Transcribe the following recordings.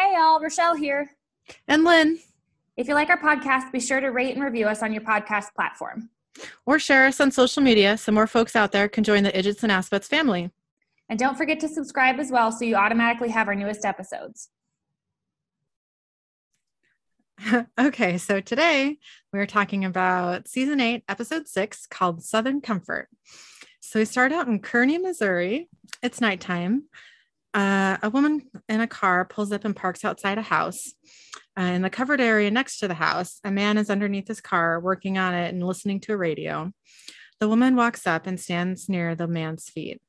Hey, y'all, Rochelle here. And Lynn, If you like our podcast, be sure to rate and review us on your podcast platform. or share us on social media so more folks out there can join the Idjits and Assbutts family. And don't forget to subscribe as well so you automatically have our newest episodes. okay, so today we're talking about season eight, episode six, called Southern Comfort. So we start out in Kearney, Missouri. It's nighttime. Uh, a woman in a car pulls up and parks outside a house. Uh, in the covered area next to the house, a man is underneath his car working on it and listening to a radio. The woman walks up and stands near the man's feet.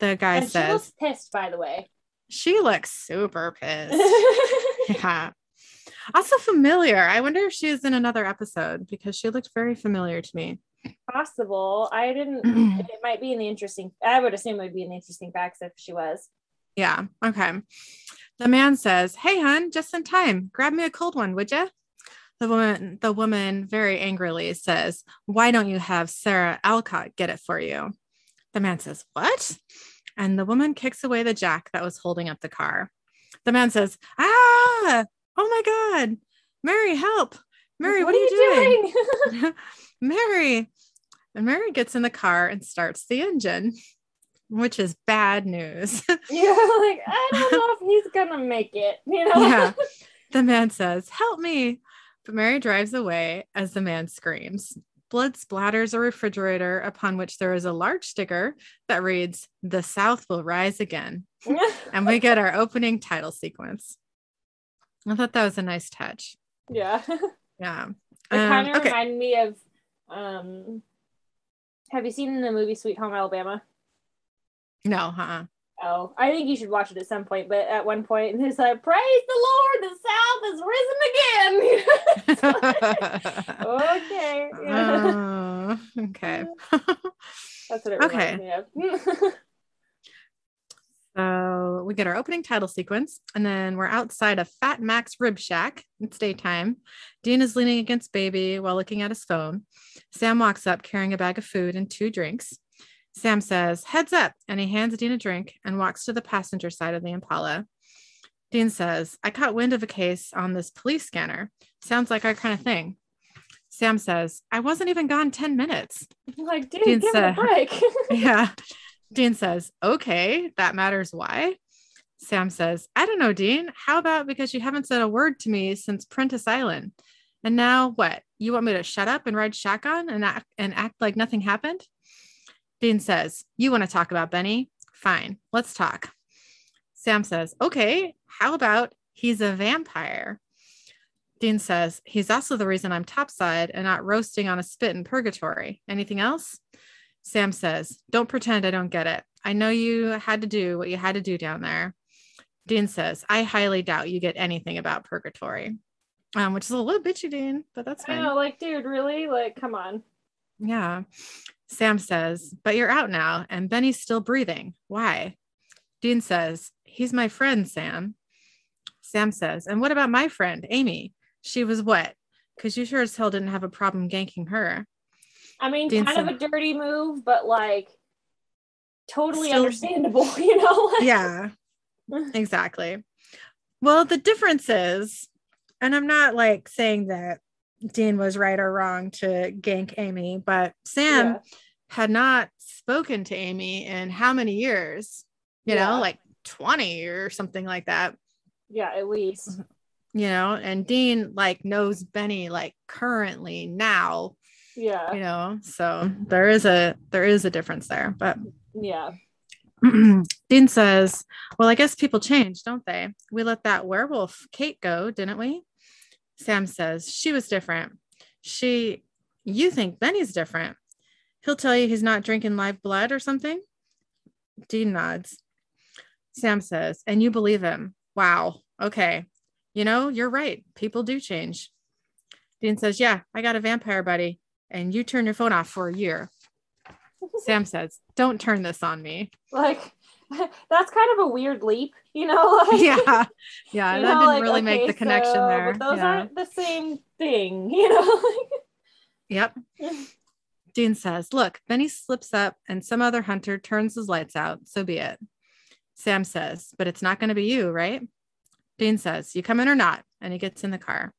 The guy and she says, looks pissed, by the way. She looks super pissed. yeah. Also familiar. I wonder if she is in another episode because she looked very familiar to me. Possible. I didn't. it might be in the interesting. I would assume it would be in the interesting facts if she was. Yeah. Okay. The man says, Hey, hun, just in time. Grab me a cold one, would you? The woman, the woman very angrily says, Why don't you have Sarah Alcott get it for you? The man says, What? And the woman kicks away the jack that was holding up the car. The man says, Ah, oh my God. Mary, help. Mary, what, are you doing? doing? Mary. And Mary gets in the car and starts the engine, which is bad news. yeah, like I don't know if he's gonna make it. You know? yeah. The man says, Help me. But Mary drives away as the man screams. Blood splatters a refrigerator upon which there is a large sticker that reads, The South will rise again. And we get our opening title sequence. I thought that was a nice touch. yeah. Yeah. It Um, kind of okay. reminded me of um have you seen the movie Sweet Home Alabama? No, uh-uh. Oh, I think you should watch it at some point, but at one point it's like, Praise the Lord, the South has risen again. okay. Oh, okay. That's what it reminds okay. me of. So we get our opening title sequence, and then we're outside of Fat Max Rib Shack. It's daytime. Dean is leaning against Baby while looking at his phone. Sam walks up carrying a bag of food and two drinks. Sam says, Heads up, and he hands Dean a drink and walks to the passenger side of the Impala. Dean says, I caught wind of a case on this police scanner. Sounds like our kind of thing. Sam says, I wasn't even gone 10 minutes. I'm like, dude, Dean give it a break. Yeah. Dean says, Okay, that matters. Why? Sam says, I don't know, Dean. How about because you haven't said a word to me since Prentice Island? And now what? You want me to shut up and ride shotgun and act, and act like nothing happened? Dean says, You want to talk about Benny? Fine, let's talk. Sam says, Okay, how about he's a vampire? Dean says, He's also the reason I'm topside and not roasting on a spit in purgatory. Anything else? Sam says, Don't pretend I don't get it. I know you had to do what you had to do down there. Dean says, I highly doubt you get anything about purgatory, um, which is a little bitchy, Dean, but that's I fine. know, like, dude, really? Like, come on. Yeah. Sam says, But you're out now, and Benny's still breathing. Why? Dean says, He's my friend, Sam. Sam says, And what about my friend, Amy? She was what? Because you sure as hell didn't have a problem ganking her. I mean, Dean kind of a dirty move, but like totally Still- understandable, you know? Yeah exactly well the difference is and i'm not like saying that dean was right or wrong to gank amy but sam Yeah. had not spoken to amy in how many years you Yeah. know like 20 or something like that Yeah, at least. you know and dean like knows benny like currently now Yeah. you know so there is a there is a difference there but Yeah. Dean says, Well, I guess people change, don't they? We let that werewolf Kate go, didn't we? Sam says, She was different. She, you think Benny's different. He'll tell you he's not drinking live blood or something. Dean nods. Sam says, And you believe him. Wow. Okay. You know, you're right. People do change. Dean says, Yeah, I got a vampire buddy, and you turn your phone off for a year. Sam says, Don't turn this on me. Like that's kind of a weird leap, you know? Like, yeah yeah that know, didn't like, really make the connection so- there those yeah. aren't the same thing, you know? yep dean says look benny slips up and some other hunter turns his lights out so be it sam says but it's not going to be you right Dean says, You come in or not? And he gets in the car.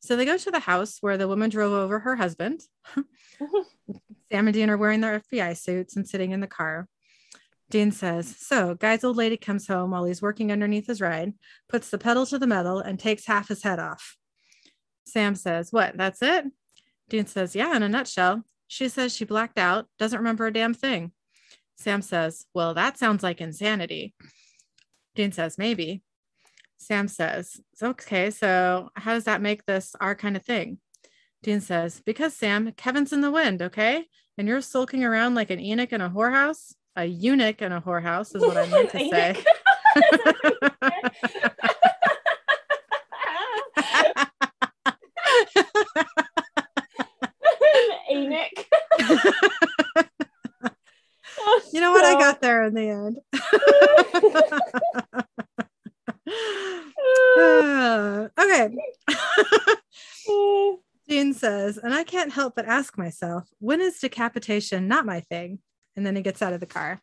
So they go to the house where the woman drove over her husband. Sam and Dean are wearing their FBI suits and sitting in the car. Dean says, So, guy's old lady comes home while he's working underneath his ride, puts the pedal to the metal, and takes half his head off. Sam says, What? That's it? Dean says, Yeah, in a nutshell. She says she blacked out, doesn't remember a damn thing. Sam says, Well, that sounds like insanity. Dean says, Maybe. Sam says, Okay, so how does that make this our kind of thing? Dean says, Because Sam, Kevin's in the wind, okay? And you're sulking around like an eunuch in a whorehouse. A eunuch in a whorehouse is what I meant to say. Eunuch. you know what? I got there in the end. Uh, okay. Dean says, and I can't help but ask myself, when is decapitation not my thing? And then he gets out of the car.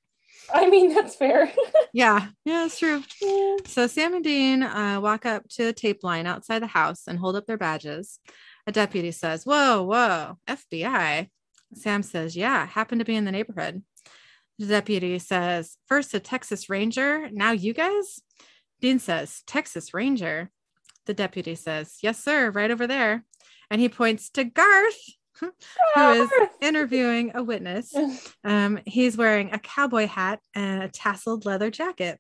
I mean, that's fair. Yeah, yeah, it's true. So Sam and Dean uh, walk up to a tape line outside the house and hold up their badges. A deputy says, Whoa, whoa, FBI. Sam says, Yeah, happened to be in the neighborhood. The deputy says, First a Texas Ranger, now you guys? Dean says, Texas Ranger. The deputy says, Yes, sir, right over there. And he points to Garth, who is interviewing a witness. Um, he's wearing a cowboy hat and a tasseled leather jacket.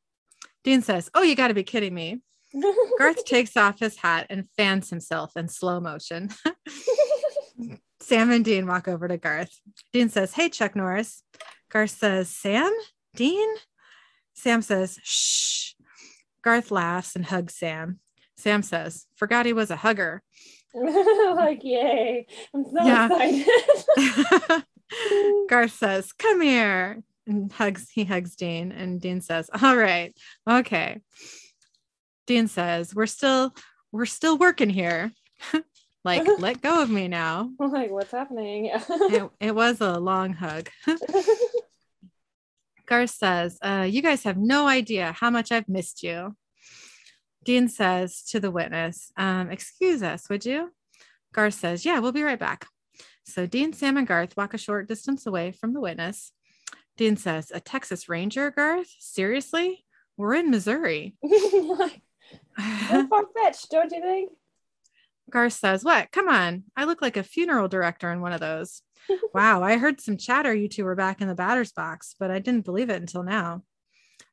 Dean says, Oh, you got to be kidding me. Garth takes off his hat and fans himself in slow motion. Sam and Dean walk over to Garth. Dean says, Hey, Chuck Norris. Garth says, Sam? Dean? Sam says, Shh. Garth laughs and hugs Sam. Sam says, Forgot he was a hugger. like, yay. I'm so Yeah. excited. Garth says, "Come here," and hugs. He hugs Dean, and Dean says, "All right, okay." Dean says, "We're still, we're still working here. like, let go of me now." I'm like, what's happening? It, it was a long hug. Garth says, uh, "You guys have no idea how much I've missed you." Dean says to the witness, um, "Excuse us, would you?" Garth says, "Yeah, we'll be right back." So Dean, Sam, and Garth walk a short distance away from the witness. Dean says, "A Texas Ranger, Garth? Seriously? We're in Missouri." far fetched, don't you think? Garth says, What? Come on. I look like a funeral director in one of those. wow. I heard some chatter you two were back in the batter's box, but I didn't believe it until now.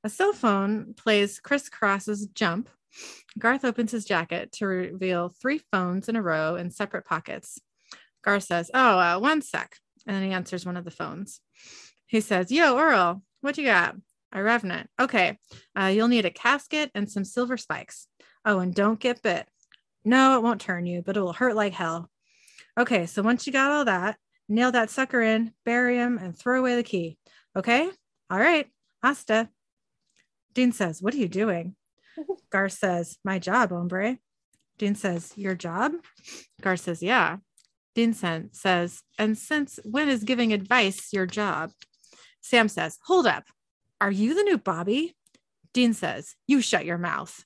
A cell phone plays Kris Kross's jump. Garth opens his jacket to reveal three phones in a row in separate pockets. Garth says, Oh, uh, one sec. And then he answers one of the phones. He says, Yo, Earl, what you got? A revenant. Okay. Uh, you'll need a casket and some silver spikes. Oh, and don't get bit. No, it won't turn you, but it will hurt like hell. Okay, so once you got all that, nail that sucker in, bury him, and throw away the key. Okay? All right. Hasta. Dean says, What are you doing? Gar says, My job, hombre. Dean says, Your job? Gar says, Yeah. Dean says, And since when is giving advice your job? Sam says, Hold up. Are you the new Bobby? Dean says, You shut your mouth.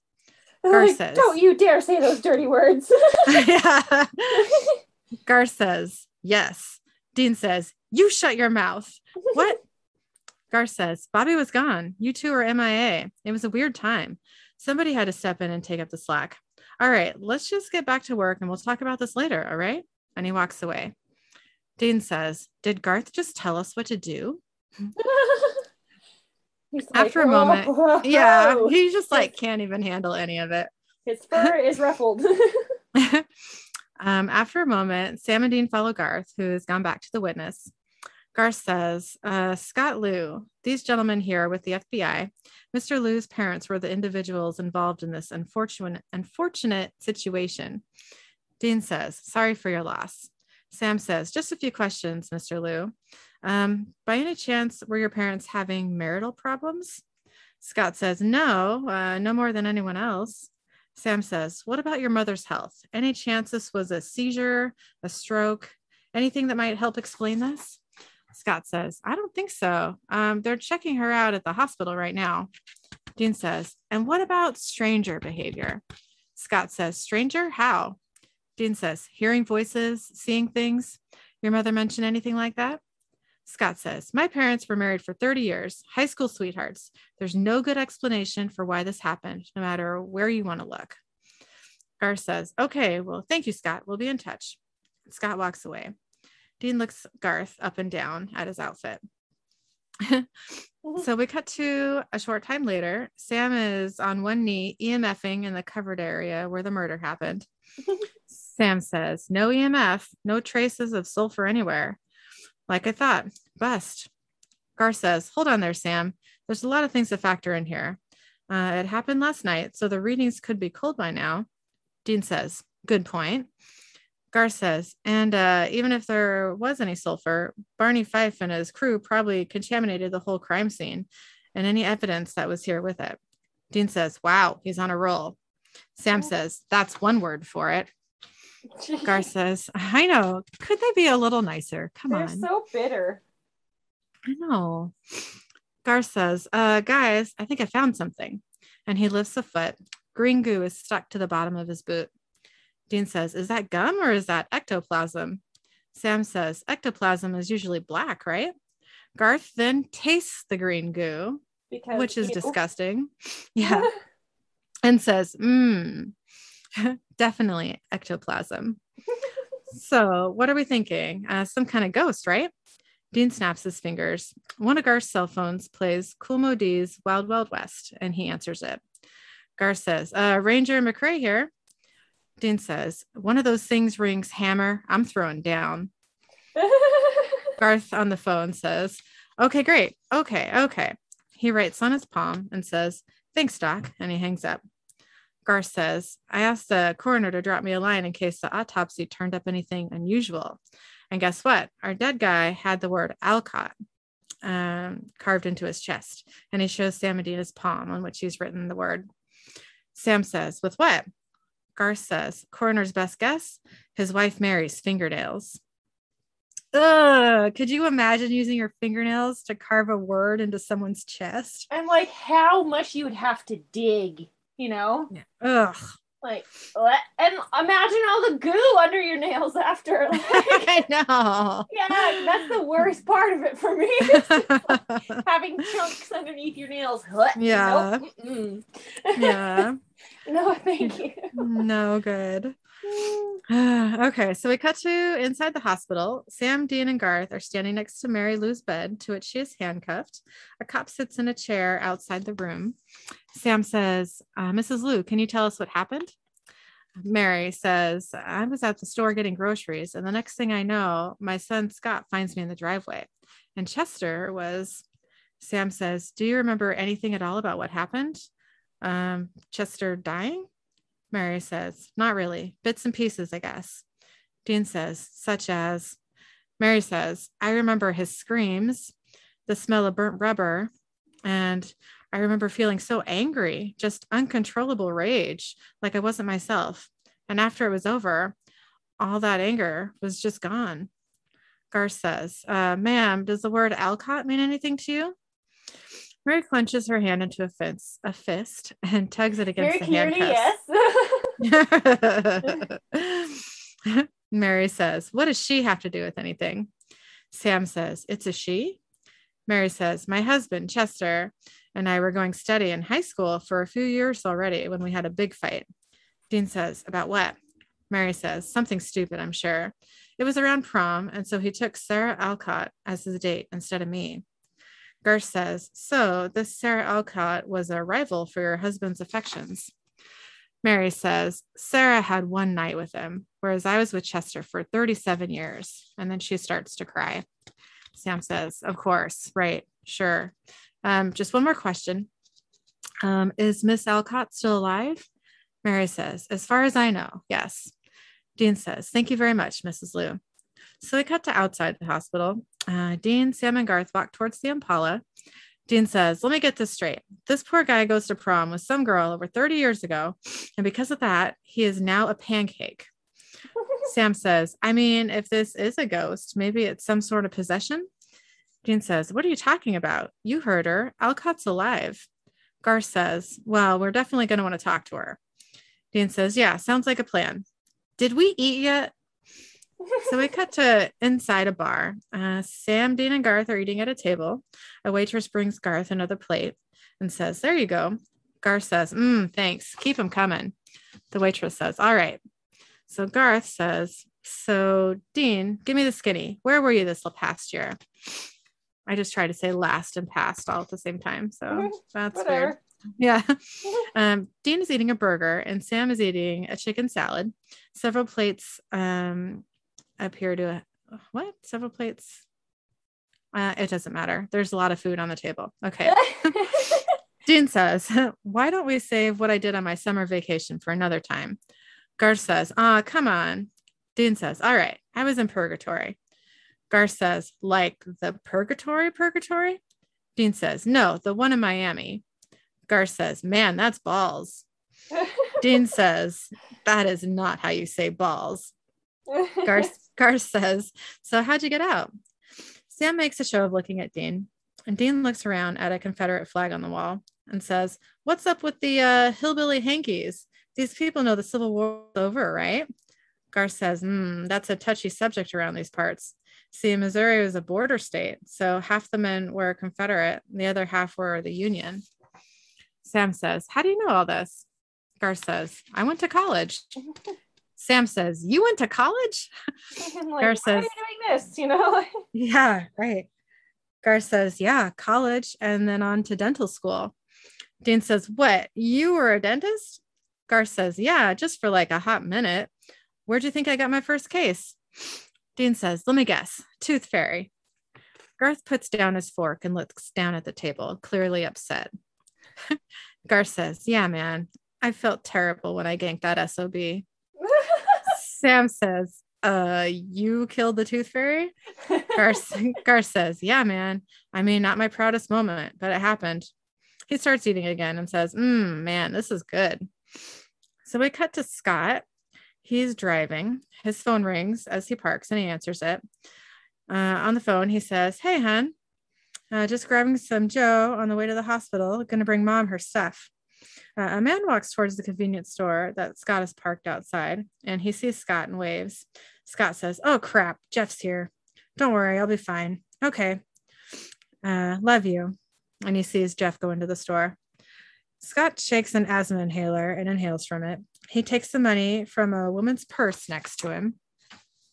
Gar Like, says- Don't you dare say those dirty words. yeah. Gar says, Yes. Dean says, You shut your mouth. What? Gar says, Bobby was gone. You two are MIA. It was a weird time. Somebody had to step in and take up the slack. All right, let's just get back to work and we'll talk about this later. All right. And he walks away. Dean says, Did Garth just tell us what to do? He's After a "Oh, moment, whoa." Yeah. He just like can't even handle any of it. his fur is ruffled. um, after a moment, Sam and Dean follow Garth, who has gone back to the witness. Garth says, uh, Scott Liu, these gentlemen here with the FBI, Mr. Liu's parents were the individuals involved in this unfortunate, unfortunate situation. Dean says, Sorry for your loss. Sam says, Just a few questions, Mr. Liu. Um, by any chance, were your parents having marital problems? Scott says, No, uh, no more than anyone else. Sam says, What about your mother's health? Any chance this was a seizure, a stroke, anything that might help explain this? Scott says, I don't think so. Um, they're checking her out at the hospital right now. Dean says, And what about stranger behavior? Scott says, Stranger? How? Dean says, Hearing voices, seeing things. Your mother mention anything like that? Scott says, My parents were married for 30 years, high school sweethearts. There's no good explanation for why this happened, no matter where you want to look. Gar says, Okay, well, thank you, Scott. We'll be in touch. Scott walks away. Dean looks Garth up and down at his outfit. so we cut to a short time later. Sam is on one knee, EMFing in the covered area where the murder happened. Sam says, No EMF, no traces of sulfur anywhere. Like I thought, bust. Gar says, Hold on there, Sam. There's a lot of things to factor in here. Uh, it happened last night, so the readings could be cold by now. Dean says, Good point. Gar says, and uh, even if there was any sulfur, Barney Fife and his crew probably contaminated the whole crime scene and any evidence that was here with it. Dean says, Wow, he's on a roll. Sam says, That's one word for it. Gar says, I know. Could they be a little nicer? Come on. They're so bitter. I know. Gar says, uh, guys, I think I found something. And he lifts a foot. Green goo is stuck to the bottom of his boot. Dean says, Is that gum or is that ectoplasm? Sam says, Ectoplasm is usually black, right? Garth then tastes the green goo, Because which is disgusting. Yeah. and says, Mmm, definitely ectoplasm. so, what are we thinking? Uh, some kind of ghost, right? Dean snaps his fingers. One of Garth's cell phones plays Kool Moe Dee's Wild Wild West, and he answers it. Garth says, uh, Ranger McCrae here. Dean says, One of those things rings hammer. I'm throwing down. Garth on the phone says, Okay, great. Okay, okay. He writes on his palm and says, Thanks, Doc. And he hangs up. Garth says, I asked the coroner to drop me a line in case the autopsy turned up anything unusual. And guess what? Our dead guy had the word Alcott um, carved into his chest. And he shows Sam Medina's palm on which he's written the word. Sam says, With what? Garth says, Coroner's best guess his wife Mary's fingernails. Ugh, could you imagine using your fingernails to carve a word into someone's chest? and like how much you would have to dig, you know? Ugh. Like what? and imagine all the goo under your nails after. Like, I know. yeah, that's the worst part of it for me. Having chunks underneath your nails. Yeah. Nope. Yeah. no, thank you. No good. okay, so we cut to inside the hospital. Sam, Dean, and Garth are standing next to Mary Lou's bed, to which she is handcuffed. A cop sits in a chair outside the room. Sam says, uh, Mrs. Lou, can you tell us what happened? Mary says, I was at the store getting groceries, and the next thing I know, my son Scott finds me in the driveway. And Chester was, Sam says, Do you remember anything at all about what happened? Um, Chester dying? Mary says, Not really. Bits and pieces, I guess. Dean says, Such as, Mary says, I remember his screams, the smell of burnt rubber, and I remember feeling so angry, just uncontrollable rage, like I wasn't myself. And after it was over, all that anger was just gone. Garth says, uh, Ma'am, does the word Alcott mean anything to you? Mary clenches her hand into a fist, a fist and tugs it against Very the handcuffs. yes. Mary says, What does she have to do with anything? Sam says, It's a she. Mary says, My husband, Chester, and I were going steady in high school for a few years already when we had a big fight. Dean says, About what? Mary says, Something stupid, I'm sure. It was around prom, and so he took Sarah Alcott as his date instead of me. Garth says, So this Sarah Alcott was a rival for your husband's affections. Mary says, Sarah had one night with him, whereas I was with Chester for 37 years. And then she starts to cry. Sam says, Of course, right, sure. Um, just one more question. Um, is Miss Alcott still alive? Mary says, As far as I know, yes. Dean says, Thank you very much, Mrs. Liu. So we cut to outside the hospital. Uh, Dean, Sam, and Garth walk towards the Impala. Dean says, Let me get this straight. This poor guy goes to prom with some girl over 30 years ago. And because of that, he is now a pancake. Sam says, I mean, if this is a ghost, maybe it's some sort of possession. Dean says, What are you talking about? You heard her. Alcott's alive. Garth says, Well, we're definitely going to want to talk to her. Dean says, Yeah, sounds like a plan. Did we eat yet? So we cut to inside a bar. Uh, Sam, Dean, and Garth are eating at a table. A waitress brings Garth another plate and says, There you go. Garth says, Mmm, thanks. Keep them coming. The waitress says, All right. So Garth says, So, Dean, give me the skinny. Where were you this past year? I just try to say last and past all at the same time. So that's Whatever. weird. Yeah. Um, Dean is eating a burger and Sam is eating a chicken salad. Several plates um, appear to what? Several plates. Uh, it doesn't matter. There's a lot of food on the table. Okay. Dean says, Why don't we save what I did on my summer vacation for another time? Garth says, Ah, oh, come on. Dean says, All right, I was in purgatory. Garth says, Like the purgatory, purgatory? Dean says, No, the one in Miami. Garth says, Man, that's balls. Dean says, That is not how you say balls. Garth, Garth says, So how'd you get out? Sam makes a show of looking at Dean, and Dean looks around at a Confederate flag on the wall and says, What's up with the uh, hillbilly hankies? These people know the Civil War is over, right? Garth says, mm, That's a touchy subject around these parts. See, Missouri was a border state, so half the men were Confederate, and the other half were the Union. Sam says, How do you know all this? Garth says, I went to college. Sam says, You went to college? like, Garth says, doing this? You know? yeah, right. Garth says, Yeah, college and then on to dental school. Dean says, What? You were a dentist? Garth says, Yeah, just for like a hot minute. Where'd you think I got my first case? Dean says, Let me guess, Tooth Fairy. Garth puts down his fork and looks down at the table, clearly upset. Garth says, Yeah, man, I felt terrible when I ganked that SOB. Sam says, uh, you killed the tooth fairy? Garth, Garth says, Yeah, man. I mean, not my proudest moment, but it happened. He starts eating again and says, Mmm, man, this is good. So we cut to Scott. He's driving. His phone rings as he parks and he answers it. Uh, on the phone, he says, Hey, hun, uh, just grabbing some Joe on the way to the hospital. Gonna bring mom her stuff. Uh, a man walks towards the convenience store that Scott has parked outside, and he sees Scott and waves. Scott says, Oh, crap, Jeff's here. Don't worry, I'll be fine. Okay. Uh, love you. And he sees Jeff go into the store. Scott shakes an asthma inhaler and inhales from it. He takes the money from a woman's purse next to him,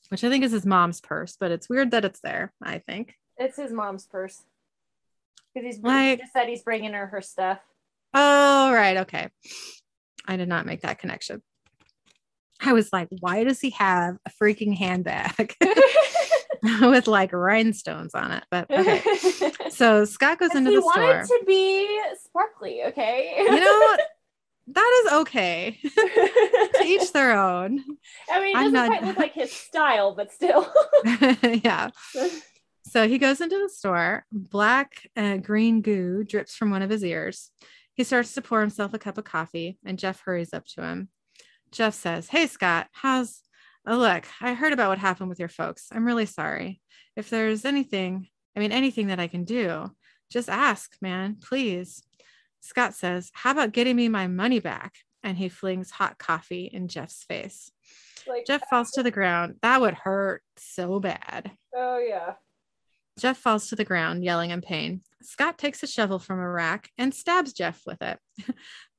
which I think is his mom's purse, but it's weird that it's there, I think. It's his mom's purse. Because he's like, he just said he's bringing her her stuff. Oh, right. Okay. I did not make that connection. I was like, why does he have a freaking handbag with like rhinestones on it? But okay. So Scott goes into the store. He wanted to be sparkly. Okay. You know, that is okay. to each their own. I mean, it doesn't not... quite look like his style, but still. yeah. So he goes into the store. Black uh, green goo drips from one of his ears. He starts to pour himself a cup of coffee, and Jeff hurries up to him. Jeff says, Hey, Scott, how's. Oh, look, I heard about what happened with your folks. I'm really sorry. If there's anything, I mean, anything that I can do, just ask, man, please. Scott says, How about getting me my money back? And he flings hot coffee in Jeff's face. Like, Jeff falls to the ground. That would hurt so bad. Oh, yeah. Jeff falls to the ground, yelling in pain. Scott takes a shovel from a rack and stabs Jeff with it.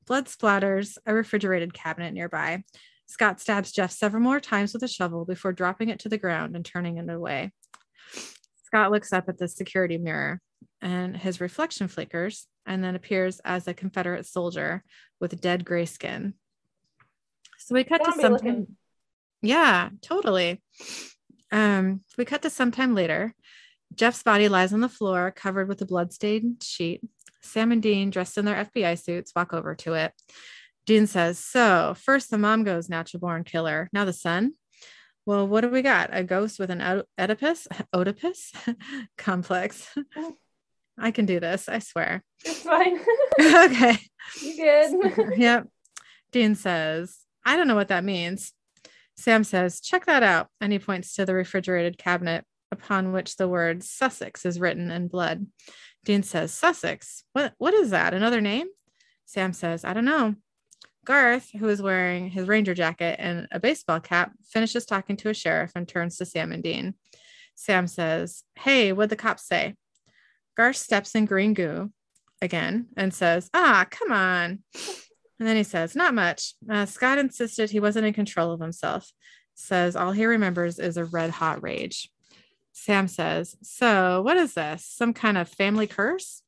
Blood splatters a refrigerated cabinet nearby. Scott stabs Jeff several more times with a shovel before dropping it to the ground and turning it away. Scott looks up at the security mirror and his reflection flickers and then appears as a Confederate soldier with dead gray skin. So we cut to something. Looking. Yeah, totally. Um, we cut to sometime later. Jeff's body lies on the floor, covered with a bloodstained sheet. Sam and Dean, dressed in their FBI suits, walk over to it. Dean says, So, first the mom goes natural born killer. Now the son. Well, what do we got? A ghost with an Oedipus, Oedipus complex. I can do this, I swear. It's fine. okay. You good? yep. Dean says, I don't know what that means. Sam says, check that out. And he points to the refrigerated cabinet upon which the word Sussex is written in blood. Dean says, Sussex, what, what is that? Another name? Sam says, I don't know. Garth, who is wearing his ranger jacket and a baseball cap, finishes talking to a sheriff and turns to Sam and Dean. Sam says, Hey, what'd the cops say? Garth steps in green goo again and says, Ah, come on. And then he says, Not much. Uh, Scott insisted he wasn't in control of himself. Says all he remembers is a red hot rage. Sam says, So what is this? Some kind of family curse?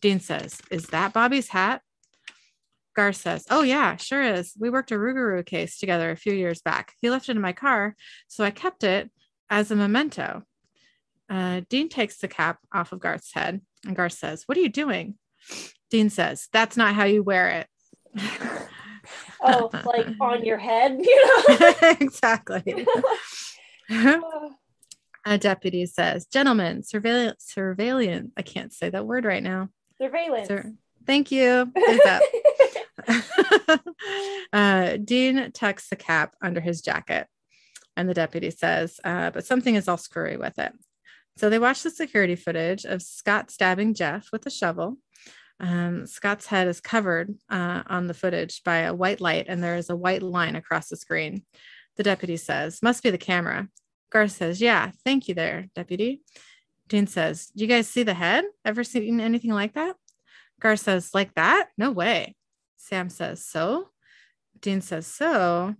Dean says, Is that Bobby's hat? Gar says, Oh, yeah, sure is. We worked a Rougarou case together a few years back. He left it in my car, so I kept it as a memento. Uh, Dean takes the cap off of Garth's head, and Garth says, What are you doing? Dean says, That's not how you wear it. oh, like on your head, you know? exactly. A deputy says, Gentlemen, surveillance, surveillance. I can't say that word right now. Surveillance. Sur- Thank you. uh, Dean tucks the cap under his jacket, and the deputy says, uh, But something is all screwy with it. So they watch the security footage of Scott stabbing Jeff with a shovel. Um, Scott's head is covered uh, on the footage by a white light, and there is a white line across the screen. The deputy says, Must be the camera. Garth says, Yeah, thank you there, deputy. Dean says, Do you guys see the head? Ever seen anything like that? Garth says, Like that? No way. Sam says, So? Dean says, So?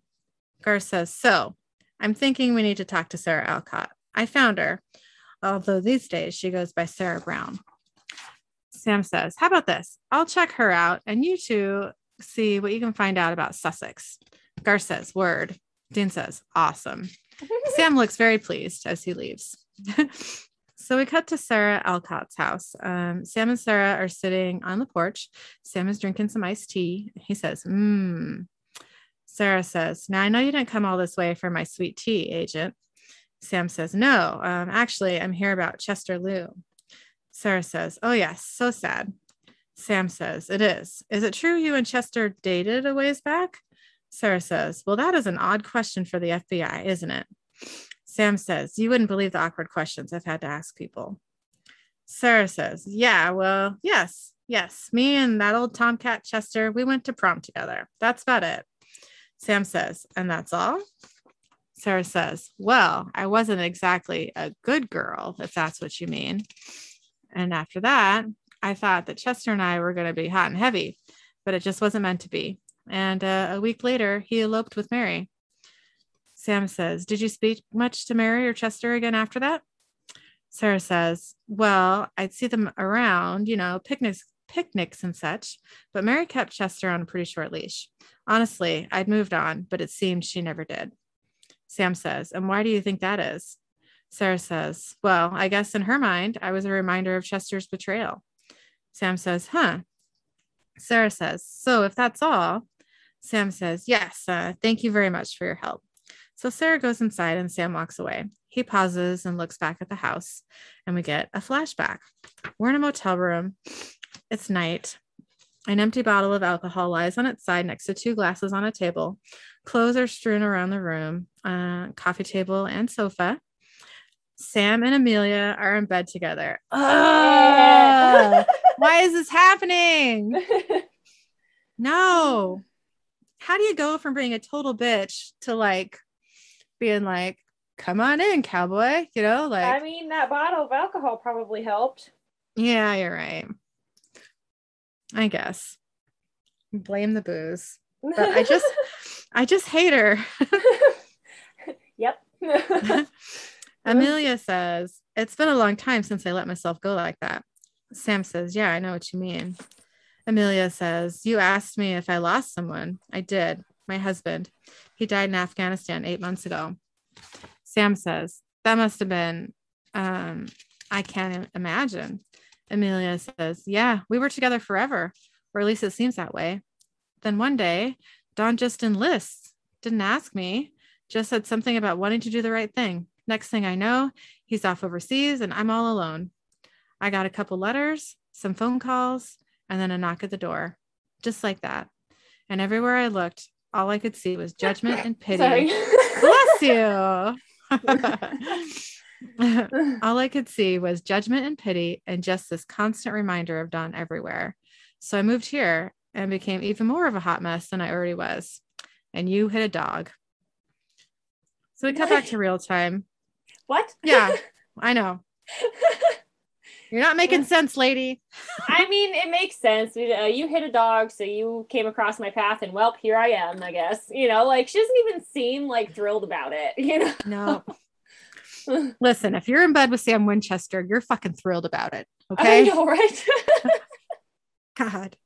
Garth says, So, I'm thinking we need to talk to Sarah Alcott. I found her, although these days she goes by Sarah Brown. Sam says, How about this? I'll check her out and you two see what you can find out about Sussex. Garth says, Word. Dean says, Awesome. Sam looks very pleased as he leaves. so we cut to Sarah Alcott's house. Um, Sam and Sarah are sitting on the porch. Sam is drinking some iced tea. He says, Mmm. Sarah says, Now I know you didn't come all this way for my sweet tea, agent. Sam says, No, um, actually, I'm here about Chester Lou. Sarah says, Oh, yes, so sad. Sam says, It is. Is it true you and Chester dated a ways back? Sarah says, Well, that is an odd question for the FBI, isn't it? Sam says, You wouldn't believe the awkward questions I've had to ask people. Sarah says, Yeah, well, yes, yes. Me and that old Tomcat Chester, we went to prom together. That's about it. Sam says, And that's all? Sarah says, Well, I wasn't exactly a good girl, if that's what you mean. And after that, I thought that Chester and I were going to be hot and heavy, but it just wasn't meant to be. And uh, a week later, he eloped with Mary. Sam says, Did you speak much to Mary or Chester again after that? Sarah says, Well, I'd see them around, you know, picnics, picnics and such, but Mary kept Chester on a pretty short leash. Honestly, I'd moved on, but it seemed she never did. Sam says, And why do you think that is? Sarah says, Well, I guess in her mind, I was a reminder of Chester's betrayal. Sam says, Huh. Sarah says, So if that's all, Sam says, Yes, uh, thank you very much for your help. So Sarah goes inside and Sam walks away. He pauses and looks back at the house, and we get a flashback. We're in a motel room. It's night. An empty bottle of alcohol lies on its side next to two glasses on a table. Clothes are strewn around the room, uh, coffee table and sofa. Sam and Amelia are in bed together. why is this happening? No. How do you go from being a total bitch to like being like, come on in, cowboy? You know, like, I mean, that bottle of alcohol probably helped. Yeah, you're right. I guess. Blame the booze. But I just, I just hate her. yep. Amelia says, It's been a long time since I let myself go like that. Sam says, Yeah, I know what you mean. Amelia says, You asked me if I lost someone. I did. My husband. He died in Afghanistan eight months ago. Sam says, That must have been, um, I can't imagine. Amelia says, Yeah, we were together forever, or at least it seems that way. Then one day, Don just enlists, didn't ask me, just said something about wanting to do the right thing. Next thing I know, he's off overseas and I'm all alone. I got a couple letters, some phone calls, and then a knock at the door, just like that. And everywhere I looked, all I could see was judgment and pity. Bless you. all I could see was judgment and pity and just this constant reminder of Don everywhere. So I moved here and became even more of a hot mess than I already was. And you hit a dog. So we cut back to real time. What? Yeah, I know. You're not making sense, lady. I mean, it makes sense. Uh, you hit a dog, so you came across my path, and well, here I am. I guess you know, like she doesn't even seem like thrilled about it. You know. No. Listen, if you're in bed with Sam Winchester, you're fucking thrilled about it. Okay. I know, right? God.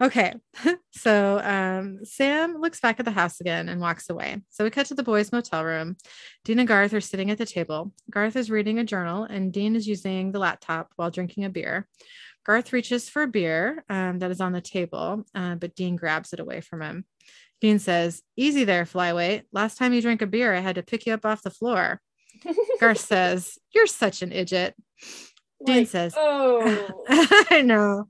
Okay. So um, Sam looks back at the house again and walks away. So we cut to the boys' motel room. Dean and Garth are sitting at the table. Garth is reading a journal and Dean is using the laptop while drinking a beer. Garth reaches for a beer um, that is on the table, uh, but Dean grabs it away from him. Dean says, Easy there, flyweight. Last time you drank a beer, I had to pick you up off the floor. Garth says, You're such an idiot. Dean Like, says, "Oh." I know.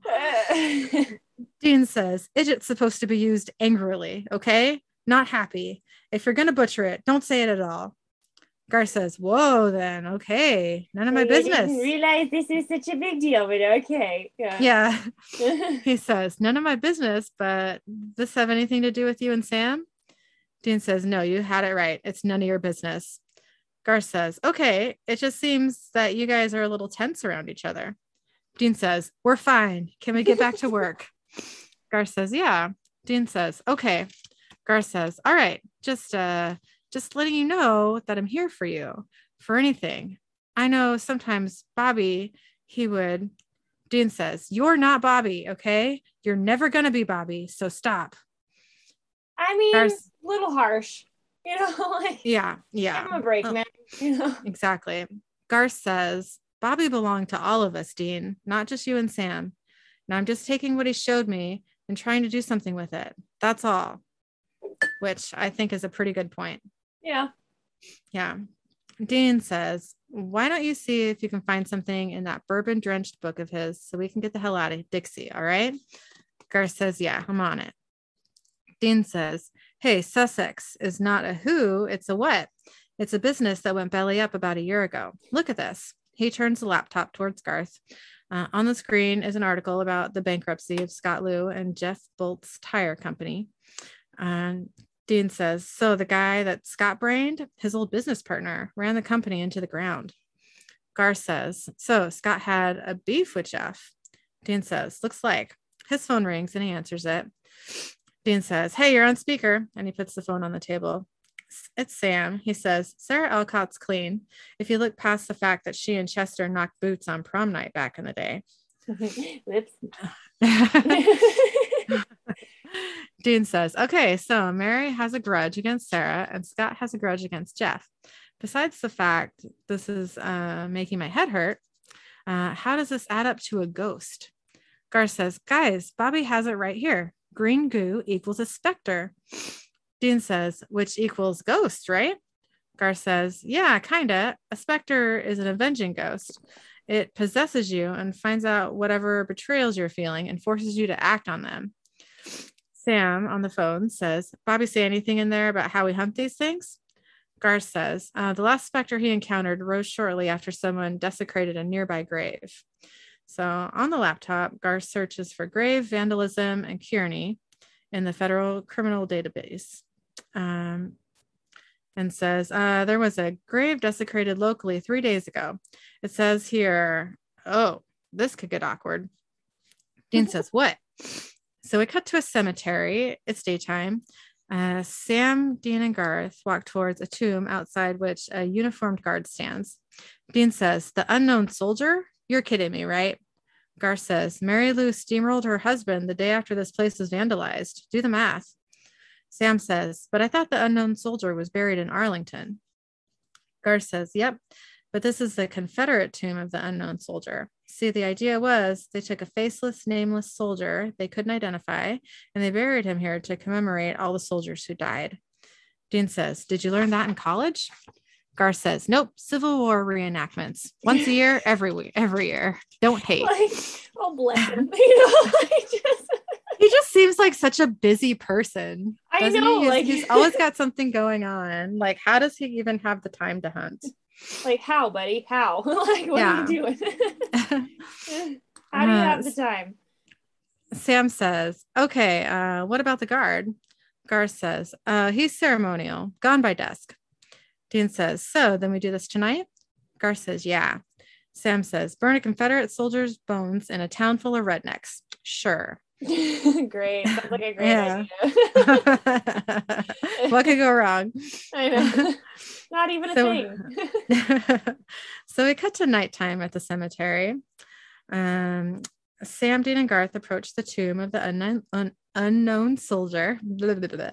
Dean says, Idjit's supposed to be used angrily, okay? Not happy. If you're going to butcher it, don't say it at all. Gar says, Whoa, then, okay. None of my business. I didn't realize this is such a big deal, but okay. Yeah. Yeah. He says, None of my business, but does this have anything to do with you and Sam? Dean says, No, you had it right. It's none of your business. Gar says, Okay, it just seems that you guys are a little tense around each other. Dean says, We're fine. Can we get back to work? Gar says, Yeah. Dean says, Okay. Gar says, All right, just uh just letting you know that I'm here for you for anything. I know sometimes Bobby, he would. Dean says, You're not Bobby, okay? You're never gonna be Bobby, so stop. I mean, There's- little harsh. You know, like Yeah, yeah. give him a break, Oh. man. You know. Exactly. Garth says, Bobby belonged to all of us, Dean, not just you and Sam. And I'm just taking what he showed me and trying to do something with it. That's all. Which I think is a pretty good point. Yeah. Yeah. Dean says, Why don't you see if you can find something in that bourbon drenched book of his so we can get the hell out of Dixie? All right. Garth says, Yeah, I'm on it. Dean says, Hey, Sussex is not a who, it's a what. It's a business that went belly up about a year ago. Look at this. He turns the laptop towards Garth. Uh, on the screen is an article about the bankruptcy of Scott Lou and Jeff Bolt's tire company. And Dean says, So the guy that Scott brained, his old business partner, ran the company into the ground. Garth says, So Scott had a beef with Jeff. Dean says, Looks like. His phone rings and he answers it. Dean says, Hey, you're on speaker. And he puts the phone on the table. It's Sam. He says, Sarah Alcott's clean. If you look past the fact that she and Chester knocked boots on prom night back in the day. Dean says, Okay, so Mary has a grudge against Sarah and Scott has a grudge against Jeff. Besides the fact this is uh, making my head hurt, uh, how does this add up to a ghost? Gar says, Guys, Bobby has it right here. Green goo equals a specter. Dean says, Which equals ghost, right? Gar says, Yeah, kinda. A specter is an avenging ghost. It possesses you and finds out whatever betrayals you're feeling and forces you to act on them. Sam on the phone says, Bobby say anything in there about how we hunt these things? Gar says, uh, the last specter he encountered rose shortly after someone desecrated a nearby grave. So on the laptop, Gar searches for grave, vandalism, and Kearney in the federal criminal database. Um, and says, uh, there was a grave desecrated locally three days ago. It says here, oh, this could get awkward. Dean says, what? So we cut to a cemetery. It's daytime. Uh, Sam, Dean, and Garth walk towards a tomb outside which a uniformed guard stands. Dean says, The unknown soldier? You're kidding me, right? Garth says, Mary Lou steamrolled her husband the day after this place was vandalized. Do the math. Sam says, But I thought the unknown soldier was buried in Arlington. Garth says, Yep, but this is the Confederate tomb of the unknown soldier. See, the idea was they took a faceless, nameless soldier they couldn't identify and they buried him here to commemorate all the soldiers who died. Dean says, Did you learn that in college? Gar says, Nope, Civil War reenactments. Once a year, every every year. Don't hate. Like, oh bless him. You know, like just He just seems like such a busy person. I know, he? He's, like- he's always got something going on. Like, how does he even have the time to hunt? like how, buddy? How? like what Yeah. are you doing? how do you have the time? Sam says, Okay, uh, what about the guard? Garth says, uh, He's ceremonial, gone by dusk. Dean says, So then we do this tonight? Garth says, Yeah. Sam says, Burn a Confederate soldier's bones in a town full of rednecks. Sure. great. Sounds like a great Yeah. idea. what could go wrong? I know. Not even a So- thing. so we cut to nighttime at the cemetery. Um, Sam, Dean, and Garth approach the tomb of the unknown, un- unknown soldier. Blah, blah, blah.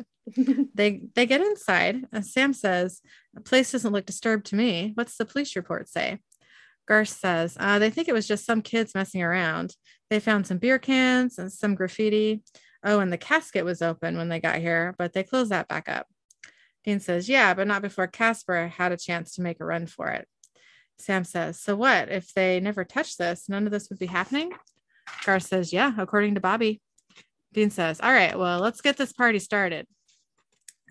They they get inside. and Sam says, "The place doesn't look disturbed to me. What's the police report say?" Garth says, uh, "They think it was just some kids messing around. They found some beer cans and some graffiti. Oh, and the casket was open when they got here, but they closed that back up." Dean says, "Yeah, but not before Casper had a chance to make a run for it." Sam says, "So what? If they never touched this, none of this would be happening?" Gar says, "Yeah, according to Bobby." Dean says, "All right, well, let's get this party started."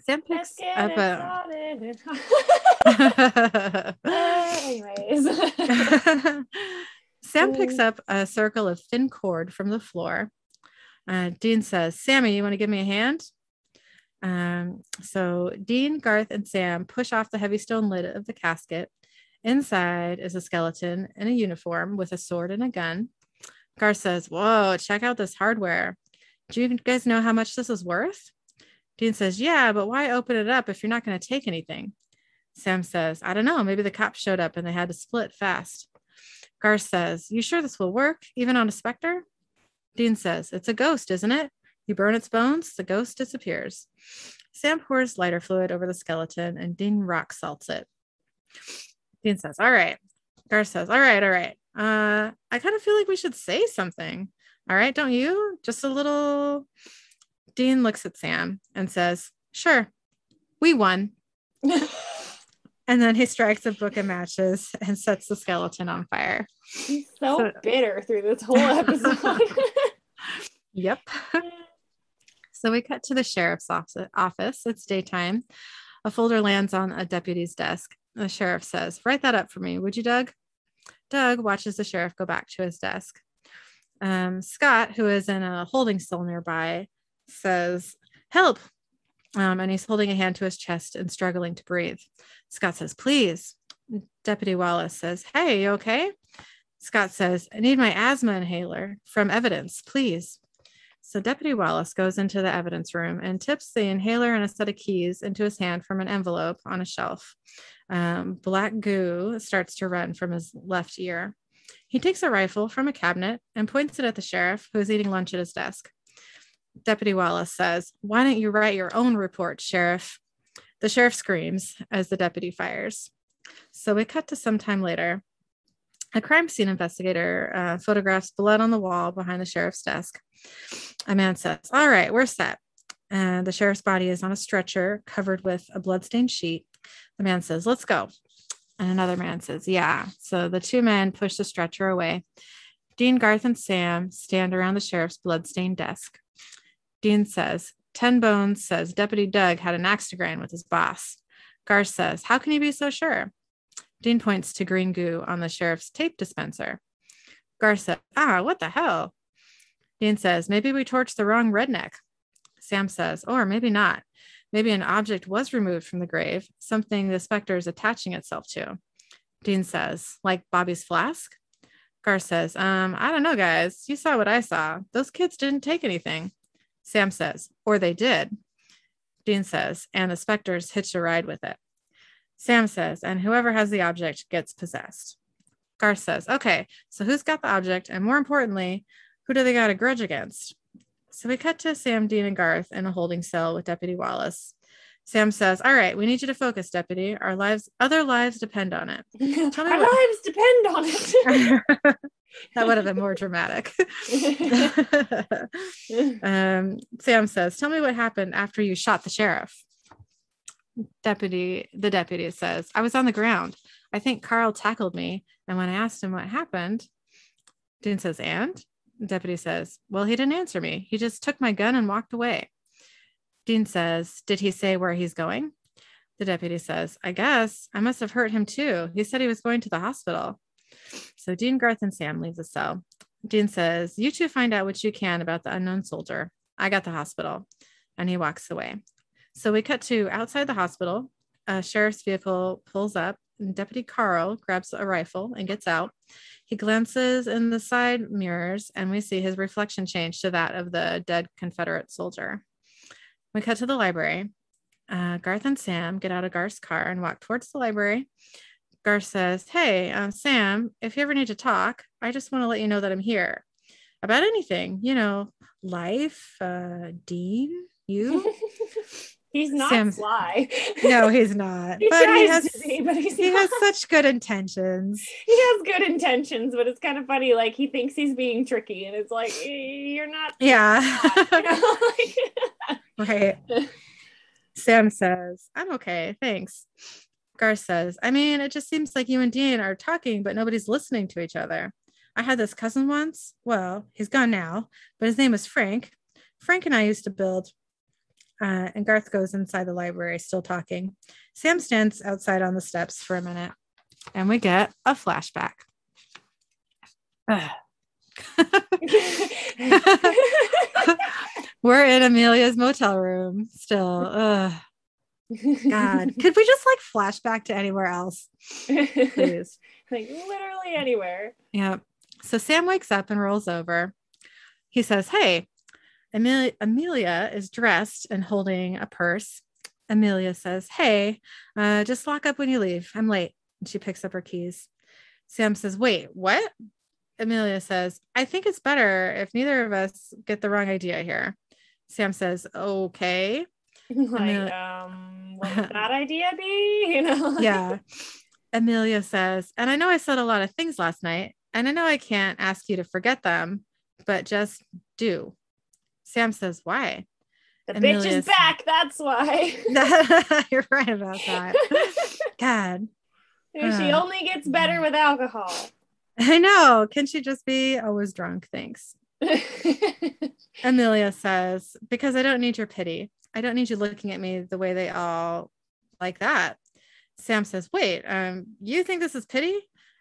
Sam Let's picks get up a. Anyways. Sam picks up a circle of thin cord from the floor. Uh, Dean says, Sammy, you want to give me a hand? Um, so Dean, Garth, and Sam push off the heavy stone lid of the casket. Inside is a skeleton in a uniform with a sword and a gun. Garth says, Whoa, check out this hardware. Do you guys know how much this is worth? Dean says, Yeah, but why open it up if you're not going to take anything? Sam says, I don't know. Maybe the cops showed up and they had to split fast. Garth says, You sure this will work, even on a specter? Dean says, It's a ghost, isn't it? You burn its bones, the ghost disappears. Sam pours lighter fluid over the skeleton and Dean rock salts it. Dean says, All right. Garth says, All right, all right. Uh, I kind of feel like we should say something. All right, don't you? Just a little. Dean looks at Sam and says, Sure, we won. And then he strikes a book of matches and sets the skeleton on fire. He's so, So- bitter through this whole episode. Yep. so we cut to the sheriff's office- office. It's daytime. A folder lands on a deputy's desk. The sheriff says, Write that up for me, would you, Doug? Doug watches the sheriff go back to his desk. Um, Scott, who is in a holding cell nearby, says, Help. Um, and he's holding a hand to his chest and struggling to breathe. Scott says, Please. Deputy Wallace says, Hey, you okay? Scott says, I need my asthma inhaler from evidence, please. So Deputy Wallace goes into the evidence room and tips the inhaler and a set of keys into his hand from an envelope on a shelf. Um, black goo starts to run from his left ear. He takes a rifle from a cabinet and points it at the sheriff, who is eating lunch at his desk. Deputy Wallace says, Why don't you write your own report, Sheriff? The sheriff screams as the deputy fires. So we cut to some time later. A crime scene investigator uh, photographs blood on the wall behind the sheriff's desk. A man says, All right, we're set. And the sheriff's body is on a stretcher covered with a bloodstained sheet. The man says, Let's go. And another man says, Yeah. So the two men push the stretcher away. Dean, Garth, and Sam stand around the sheriff's bloodstained desk. Dean says, Ten Bones says Deputy Doug had an axe to grind with his boss. Garth says, How can you be so sure? Dean points to green goo on the sheriff's tape dispenser. Garth says, Ah, what the hell? Dean says, Maybe we torched the wrong redneck. Sam says, Or maybe not. Maybe an object was removed from the grave, something the specter is attaching itself to. Dean says, Like Bobby's flask? Garth says, Um, I don't know, guys. You saw what I saw. Those kids didn't take anything. Sam says, Or they did. Dean says, And the specters hitched a ride with it. Sam says, And whoever has the object gets possessed. Garth says, Okay, so who's got the object? And more importantly, who do they got a grudge against? So we cut to Sam, Dean, and Garth in a holding cell with Deputy Wallace. Sam says, All right, we need you to focus, Deputy. Our lives, other lives depend on it. Tell me Our what- lives depend on it. that would have been more dramatic. um, Sam says, Tell me what happened after you shot the sheriff. Deputy, the deputy says, I was on the ground. I think Carl tackled me. And when I asked him what happened, Dean says, And? The Deputy says, Well, he didn't answer me. He just took my gun and walked away. Dean says, Did he say where he's going? The deputy says, I guess I must have hurt him too. He said he was going to the hospital. So Dean, Garth, and Sam leave the cell. Dean says, You two find out what you can about the unknown soldier. I got the hospital. And he walks away. So we cut to outside the hospital. A sheriff's vehicle pulls up. And Deputy Carl grabs a rifle and gets out. He glances in the side mirrors, and we see his reflection change to that of the dead Confederate soldier. We cut to the library. Uh, Garth and Sam get out of Garth's car and walk towards the library. Garth says, Hey, uh, Sam, if you ever need to talk, I just want to let you know that I'm here about anything, you know, life, uh, Dean, you. he's not Sam's- sly. no, he's not. he but he has, to be, but he's he not. has such good intentions. he has good intentions, but it's kind of funny. Like he thinks he's being tricky, and it's like "Eh, you're not. Yeah. You know, like- right. Sam says, I'm okay. Thanks. Garth says, I mean, it just seems like you and Dean are talking, but nobody's listening to each other. I had this cousin once. Well, he's gone now, but his name was Frank. Frank and I used to build. Uh, and Garth goes inside the library, still talking. Sam stands outside on the steps for a minute, and we get a flashback. We're in Amelia's motel room still. Ugh. God, could we just like flashback to anywhere else, please? like literally anywhere. Yeah. So Sam wakes up and rolls over. He says, Hey, Amelia, Amelia is dressed and holding a purse. Amelia says, Hey, uh, just lock up when you leave. I'm late. And she picks up her keys. Sam says, Wait, what? Amelia says, I think it's better if neither of us get the wrong idea here. Sam says, Okay. Like, um, what would that idea be? You know? yeah. Amelia says, and I know I said a lot of things last night, and I know I can't ask you to forget them, but just do. Sam says, why? The bitch is back. That's why. You're right about that. God, she Uh. only gets better with alcohol. I know. Can she just be always drunk? Thanks. Amelia says, because I don't need your pity. I don't need you looking at me the way they all like that. Sam says, wait, um, you think this is pity?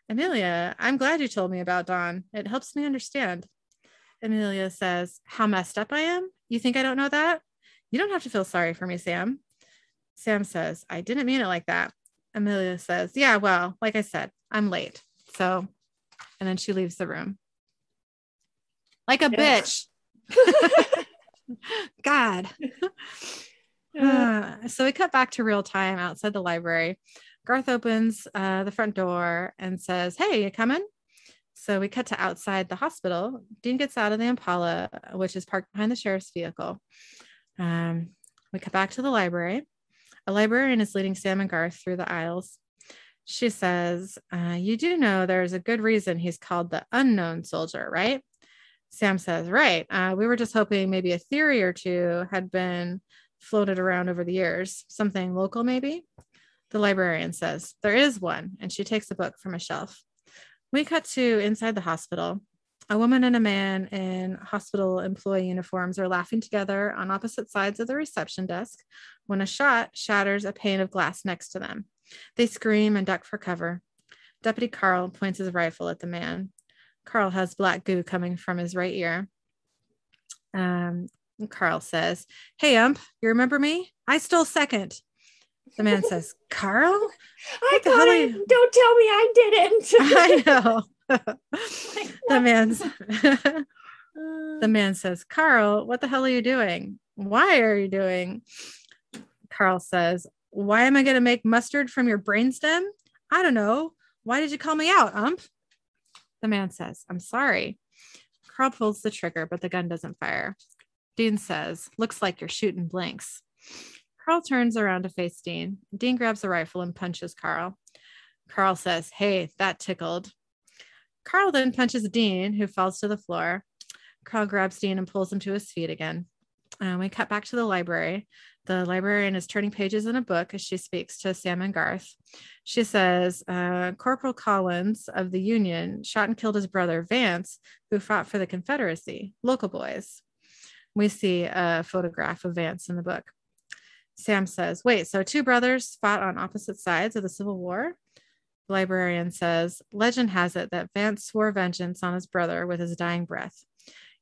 Amelia, I'm glad you told me about Don. It helps me understand. Amelia says, How messed up I am? You think I don't know that? You don't have to feel sorry for me, Sam. Sam says, I didn't mean it like that. Amelia says, Yeah, well, like I said, I'm late. So, and then she leaves the room. Like a Yeah. bitch. God. Uh, so we cut back to real time outside the library. Garth opens uh, the front door and says, Hey, you coming? So we cut to outside the hospital. Dean gets out of the Impala, which is parked behind the sheriff's vehicle. Um, we cut back to the library. A librarian is leading Sam and Garth through the aisles. She says, uh, You do know there's a good reason he's called the unknown soldier, right? Sam says, Right. Uh, we were just hoping maybe a theory or two had been floated around over the years, something local maybe. The librarian says, There is one. And she takes a book from a shelf. We cut to inside the hospital. A woman and a man in hospital employee uniforms are laughing together on opposite sides of the reception desk when a shot shatters a pane of glass next to them. They scream and duck for cover. Deputy Carl points his rifle at the man. Carl has black goo coming from his right ear. Um, Carl says, Hey, ump, you remember me? I stole second. The man says, Carl? I got it. you- Don't tell me I didn't. I know. The man's the man says, Carl, what the hell are you doing? Why are you doing? Carl says, Why am I going to make mustard from your brainstem? I don't know. Why did you call me out, ump? The man says, I'm sorry. Carl pulls the trigger, but the gun doesn't fire. Dean says, Looks like you're shooting blanks. Carl turns around to face Dean. Dean grabs a rifle and punches Carl. Carl says, Hey, that tickled. Carl then punches Dean, who falls to the floor. Carl grabs Dean and pulls him to his feet again. Uh, we cut back to the library. The librarian is turning pages in a book as she speaks to Sam and Garth. She says, uh, Corporal Collins of the Union shot and killed his brother Vance, who fought for the Confederacy, local boys. We see a photograph of Vance in the book. Sam says, Wait, so two brothers fought on opposite sides of the Civil War? The librarian says legend has it that Vance swore vengeance on his brother with his dying breath.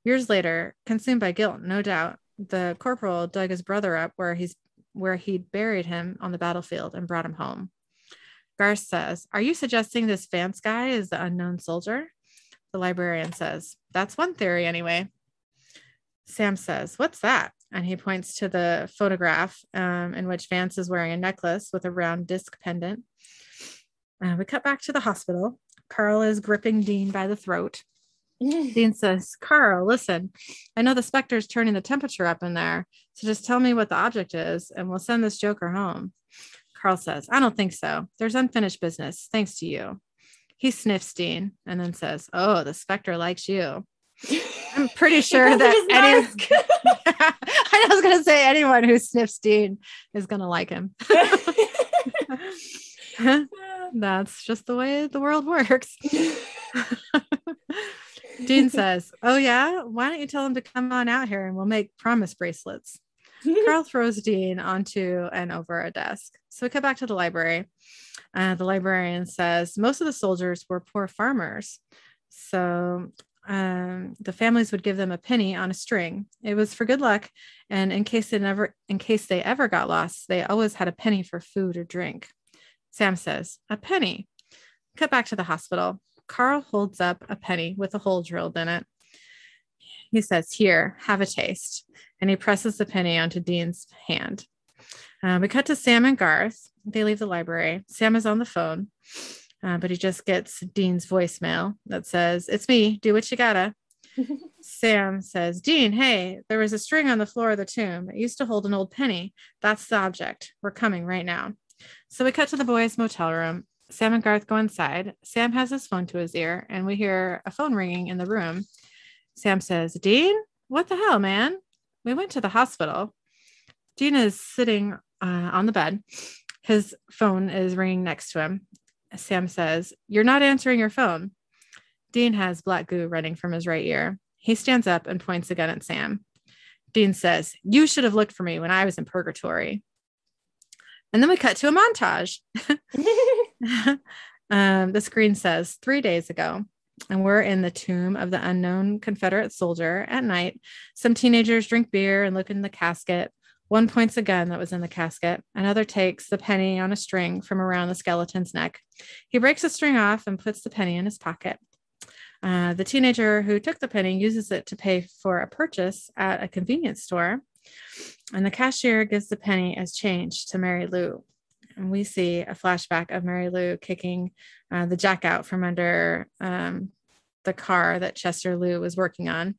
Years later, consumed by guilt, no doubt, the corporal dug his brother up where he's where he'd buried him on the battlefield and brought him home. Garth says, Are you suggesting this Vance guy is the unknown soldier? The librarian says, That's one theory, anyway. Sam says, What's that? And he points to the photograph um, in which Vance is wearing a necklace with a round disc pendant. Uh, we cut back to the hospital. Carl is gripping Dean by the throat. Dean says, Carl, listen, I know the specter's turning the temperature up in there. So just tell me what the object is and we'll send this joker home. Carl says, I don't think so. There's unfinished business, thanks to you. He sniffs Dean and then says, Oh, the specter likes you. I'm pretty sure that any, I was going to say anyone who sniffs Dean is going to like him. That's just the way the world works. Dean says, Oh, yeah. Why don't you tell him to come on out here and we'll make promise bracelets? Carl throws Dean onto and over a desk. So we cut back to the library. Uh, the librarian says most of the soldiers were poor farmers. So um, the families would give them a penny on a string. It was for good luck, and in case they never, in case they ever got lost, they always had a penny for food or drink. Sam says, "A penny." Cut back to the hospital. Carl holds up a penny with a hole drilled in it. He says, Here, have a taste. And he presses the penny onto Dean's hand. Uh, we cut to Sam and Garth. They leave the library. Sam is on the phone, uh, but he just gets Dean's voicemail that says, It's me. Do what you gotta. Sam says, Dean, hey, there was a string on the floor of the tomb. It used to hold an old penny. That's the object. We're coming right now. So we cut to the boys' motel room. Sam and Garth go inside. Sam has his phone to his ear, and we hear a phone ringing in the room. Sam says, Dean, what the hell, man? We went to the hospital. Dean is sitting uh, on the bed. His phone is ringing next to him. Sam says, You're not answering your phone. Dean has black goo running from his right ear. He stands up and points a gun at Sam. Dean says, You should have looked for me when I was in purgatory. And then we cut to a montage. um, the screen says three days ago, and we're in the tomb of the unknown Confederate soldier at night. Some teenagers drink beer and look in the casket. One points a gun that was in the casket. Another takes the penny on a string from around the skeleton's neck. He breaks the string off and puts the penny in his pocket. Uh, the teenager who took the penny uses it to pay for a purchase at a convenience store. And the cashier gives the penny as change to Mary Lou. And we see a flashback of Mary Lou kicking uh, the jack out from under um, the car that Chester Lou was working on.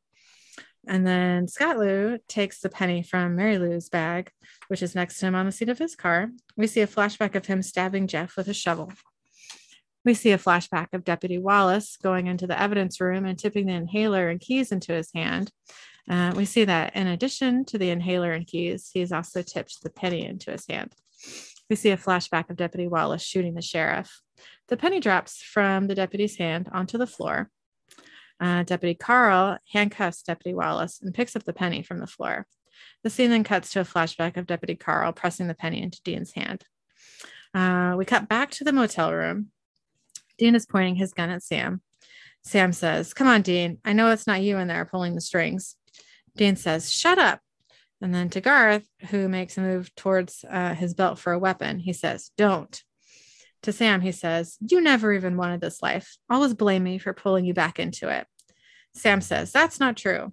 And then Scott Lou takes the penny from Mary Lou's bag, which is next to him on the seat of his car. We see a flashback of him stabbing Jeff with a shovel. We see a flashback of Deputy Wallace going into the evidence room and tipping the inhaler and keys into his hand. Uh, we see that in addition to the inhaler and keys, he's also tipped the penny into his hand. We see a flashback of Deputy Wallace shooting the sheriff. The penny drops from the deputy's hand onto the floor. Uh, Deputy Carl handcuffs Deputy Wallace and picks up the penny from the floor. The scene then cuts to a flashback of Deputy Carl pressing the penny into Dean's hand. Uh, we cut back to the motel room. Dean is pointing his gun at Sam. Sam says, Come on, Dean. I know it's not you in there pulling the strings. Dean says, Shut up. And then to Garth, who makes a move towards uh, his belt for a weapon, he says, Don't. To Sam, he says, You never even wanted this life. Always blame me for pulling you back into it. Sam says, That's not true.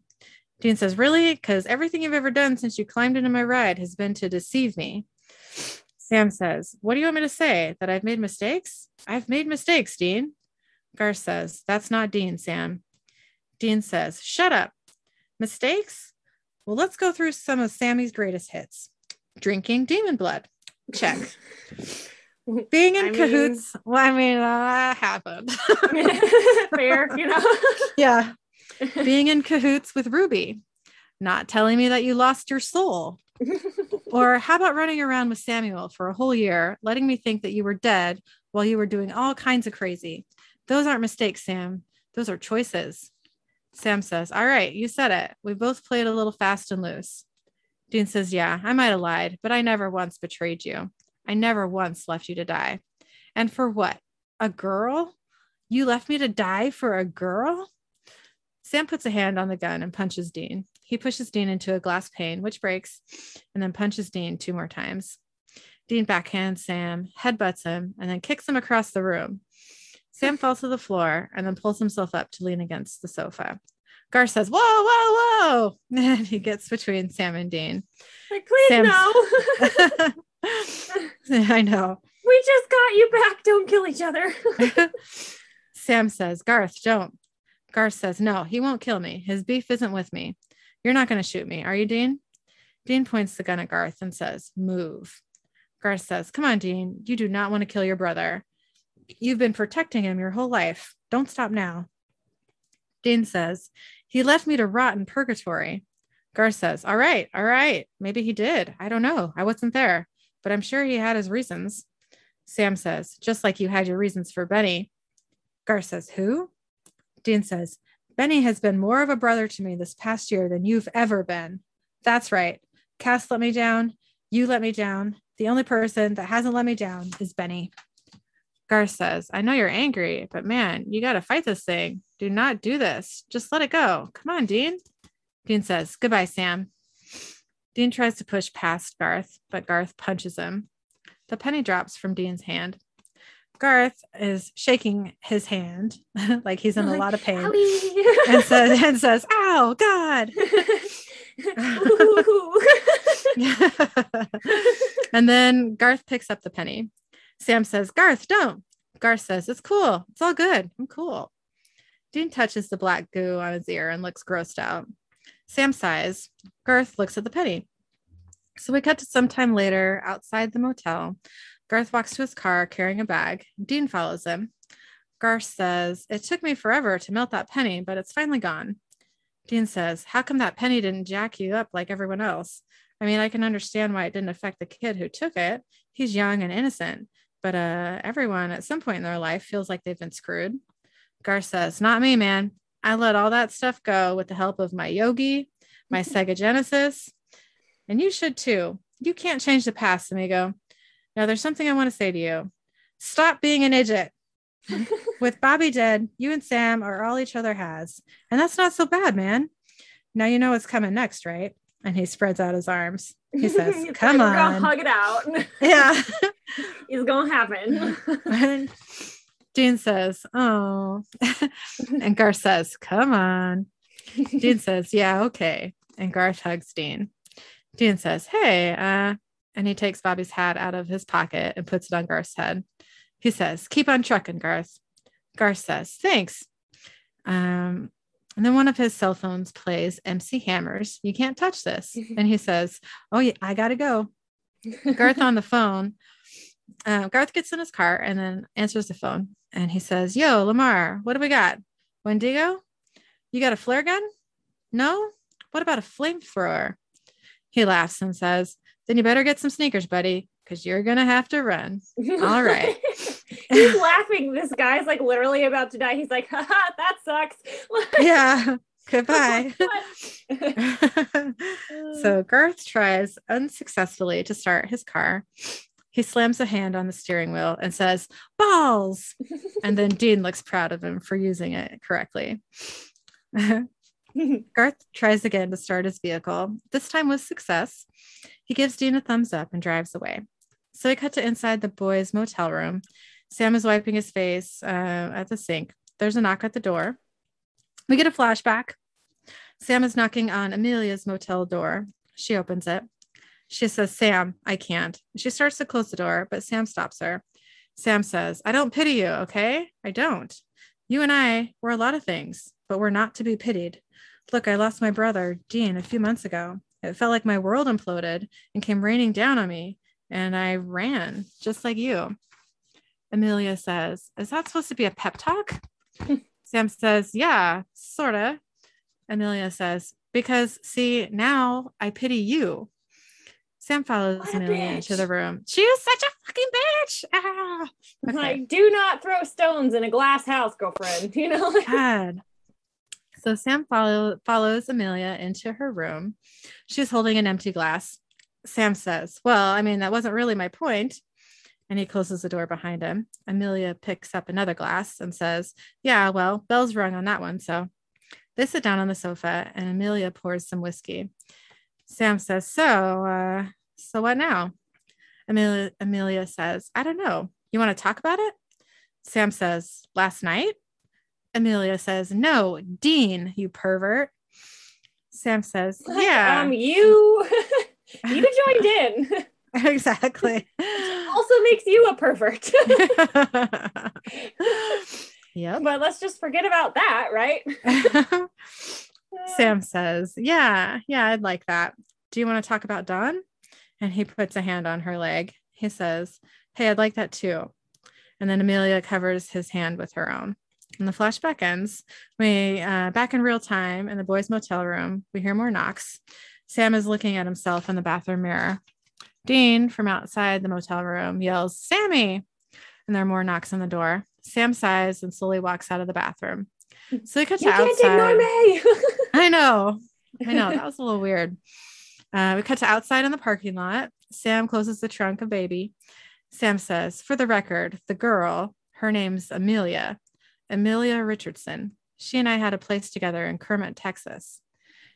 Dean says, Really? Because everything you've ever done since you climbed into my ride has been to deceive me. Sam says, What do you want me to say? That I've made mistakes? I've made mistakes, Dean. Garth says, That's not Dean, Sam. Dean says, Shut up. Mistakes? Well, let's go through some of Sammy's greatest hits. Drinking demon blood. Check. Being in I cahoots. Mean, well, I mean, uh, that happened. fair, you know? yeah. Being in cahoots with Ruby. Not telling me that you lost your soul. or how about running around with Samuel for a whole year, letting me think that you were dead while you were doing all kinds of crazy? Those aren't mistakes, Sam. Those are choices. Sam says, All right, you said it. We both played a little fast and loose. Dean says, Yeah, I might have lied, but I never once betrayed you. I never once left you to die. And for what? A girl? You left me to die for a girl? Sam puts a hand on the gun and punches Dean. He pushes Dean into a glass pane, which breaks, and then punches Dean two more times. Dean backhands Sam, headbutts him, and then kicks him across the room. Sam falls to the floor and then pulls himself up to lean against the sofa. Gar says, Whoa, whoa, whoa. And he gets between Sam and Dean. Like, please Sam's- no. I know. we just got you back. Don't kill each other. Sam says, Garth, don't. Garth says, No, he won't kill me. His beef isn't with me. You're not going to shoot me, are you, Dean? Dean points the gun at Garth and says, Move. Garth says, Come on, Dean. You do not want to kill your brother. You've been protecting him your whole life. Don't stop now. Dean says, He left me to rot in purgatory. Gar says, All right, all right. Maybe he did. I don't know. I wasn't there, but I'm sure he had his reasons. Sam says, Just like you had your reasons for Benny. Gar says, Who? Dean says, Benny has been more of a brother to me this past year than you've ever been. That's right. Cass let me down. You let me down. The only person that hasn't let me down is Benny. Garth says, I know you're angry, but man, you got to fight this thing. Do not do this. Just let it go. Come on, Dean. Dean says, Goodbye, Sam. Dean tries to push past Garth, but Garth punches him. The penny drops from Dean's hand. Garth is shaking his hand like he's in a lot of pain and says, and says, Ow, God. And then Garth picks up the penny. Sam says, Garth, don't. Garth says, It's cool. It's all good. I'm cool. Dean touches the black goo on his ear and looks grossed out. Sam sighs. Garth looks at the penny. So we cut to some time later outside the motel. Garth walks to his car carrying a bag. Dean follows him. Garth says, It took me forever to melt that penny, but it's finally gone. Dean says, How come that penny didn't jack you up like everyone else? I mean, I can understand why it didn't affect the kid who took it. He's young and innocent, but uh, everyone at some point in their life feels like they've been screwed. Gar says, Not me, man. I let all that stuff go with the help of my yogi, my Sega Genesis, and you should too. You can't change the past, amigo. Now, there's something I want to say to you. Stop being an idiot. with Bobby dead, you and Sam are all each other has. And that's not so bad, man. Now you know what's coming next, right? And he spreads out his arms. He says, Come like, We're gonna hug it out. Yeah. it's gonna happen. and Dean says, Oh. and Garth says, Come on. Dean says, Yeah, okay. And Garth hugs Dean. Dean says, Hey, uh, and he takes Bobby's hat out of his pocket and puts it on Garth's head. He says, Keep on trucking, Garth. Garth says, Thanks. Um, and then one of his cell phones plays MC Hammers. You can't touch this. And he says, Oh, yeah, I got to go. Garth on the phone. Uh, Garth gets in his car and then answers the phone. And he says, Yo, Lamar, what do we got? Wendigo? You got a flare gun? No? What about a flamethrower? He laughs and says, Then you better get some sneakers, buddy, because you're going to have to run. All right. He's laughing. This guy's like literally about to die. He's like, Haha, that sucks. yeah. Goodbye. So Garth tries unsuccessfully to start his car. He slams a hand on the steering wheel and says, Balls. And then Dean looks proud of him for using it correctly. Garth tries again to start his vehicle, this time with success. He gives Dean a thumbs up and drives away. So we cut to inside the boys' motel room. Sam is wiping his face uh, at the sink. There's a knock at the door. We get a flashback. Sam is knocking on Amelia's motel door. She opens it. She says, Sam, I can't. She starts to close the door, but Sam stops her. Sam says, I don't pity you, okay? I don't. You and I were a lot of things, but we're not to be pitied. Look, I lost my brother, Dean, a few months ago. It felt like my world imploded and came raining down on me, and I ran just like you. Amelia says, Is that supposed to be a pep talk? Sam says, Yeah, sort of. Amelia says, Because see, now I pity you. Sam follows Amelia into the room. She is such a fucking bitch. Ah. Okay. Like, do not throw stones in a glass house, girlfriend. You know, God. So Sam follow, follows Amelia into her room. She's holding an empty glass. Sam says, Well, I mean, that wasn't really my point. And he closes the door behind him. Amelia picks up another glass and says, Yeah, well, bell's rung on that one. So they sit down on the sofa and Amelia pours some whiskey. Sam says, So, uh, so what now? Amelia, Amelia says, I don't know. You want to talk about it? Sam says, Last night? Amelia says, No, Dean, you pervert. Sam says, Yeah. Um, you you joined in. exactly. also makes you a pervert. yeah. but let's just forget about that, right? Sam says, Yeah, yeah, I'd like that. Do you want to talk about Don? And he puts a hand on her leg. He says, Hey, I'd like that too. And then Amelia covers his hand with her own. And the flashback ends. We uh, back in real time in the boys' motel room. We hear more knocks. Sam is looking at himself in the bathroom mirror. Dean from outside the motel room yells, Sammy. And there are more knocks on the door. Sam sighs and slowly walks out of the bathroom. So they cut to you can't outside. ignore me. I know. I know. That was a little weird. Uh, we cut to outside in the parking lot. Sam closes the trunk of baby. Sam says, for the record, the girl, her name's Amelia, Amelia Richardson. She and I had a place together in Kermit, Texas.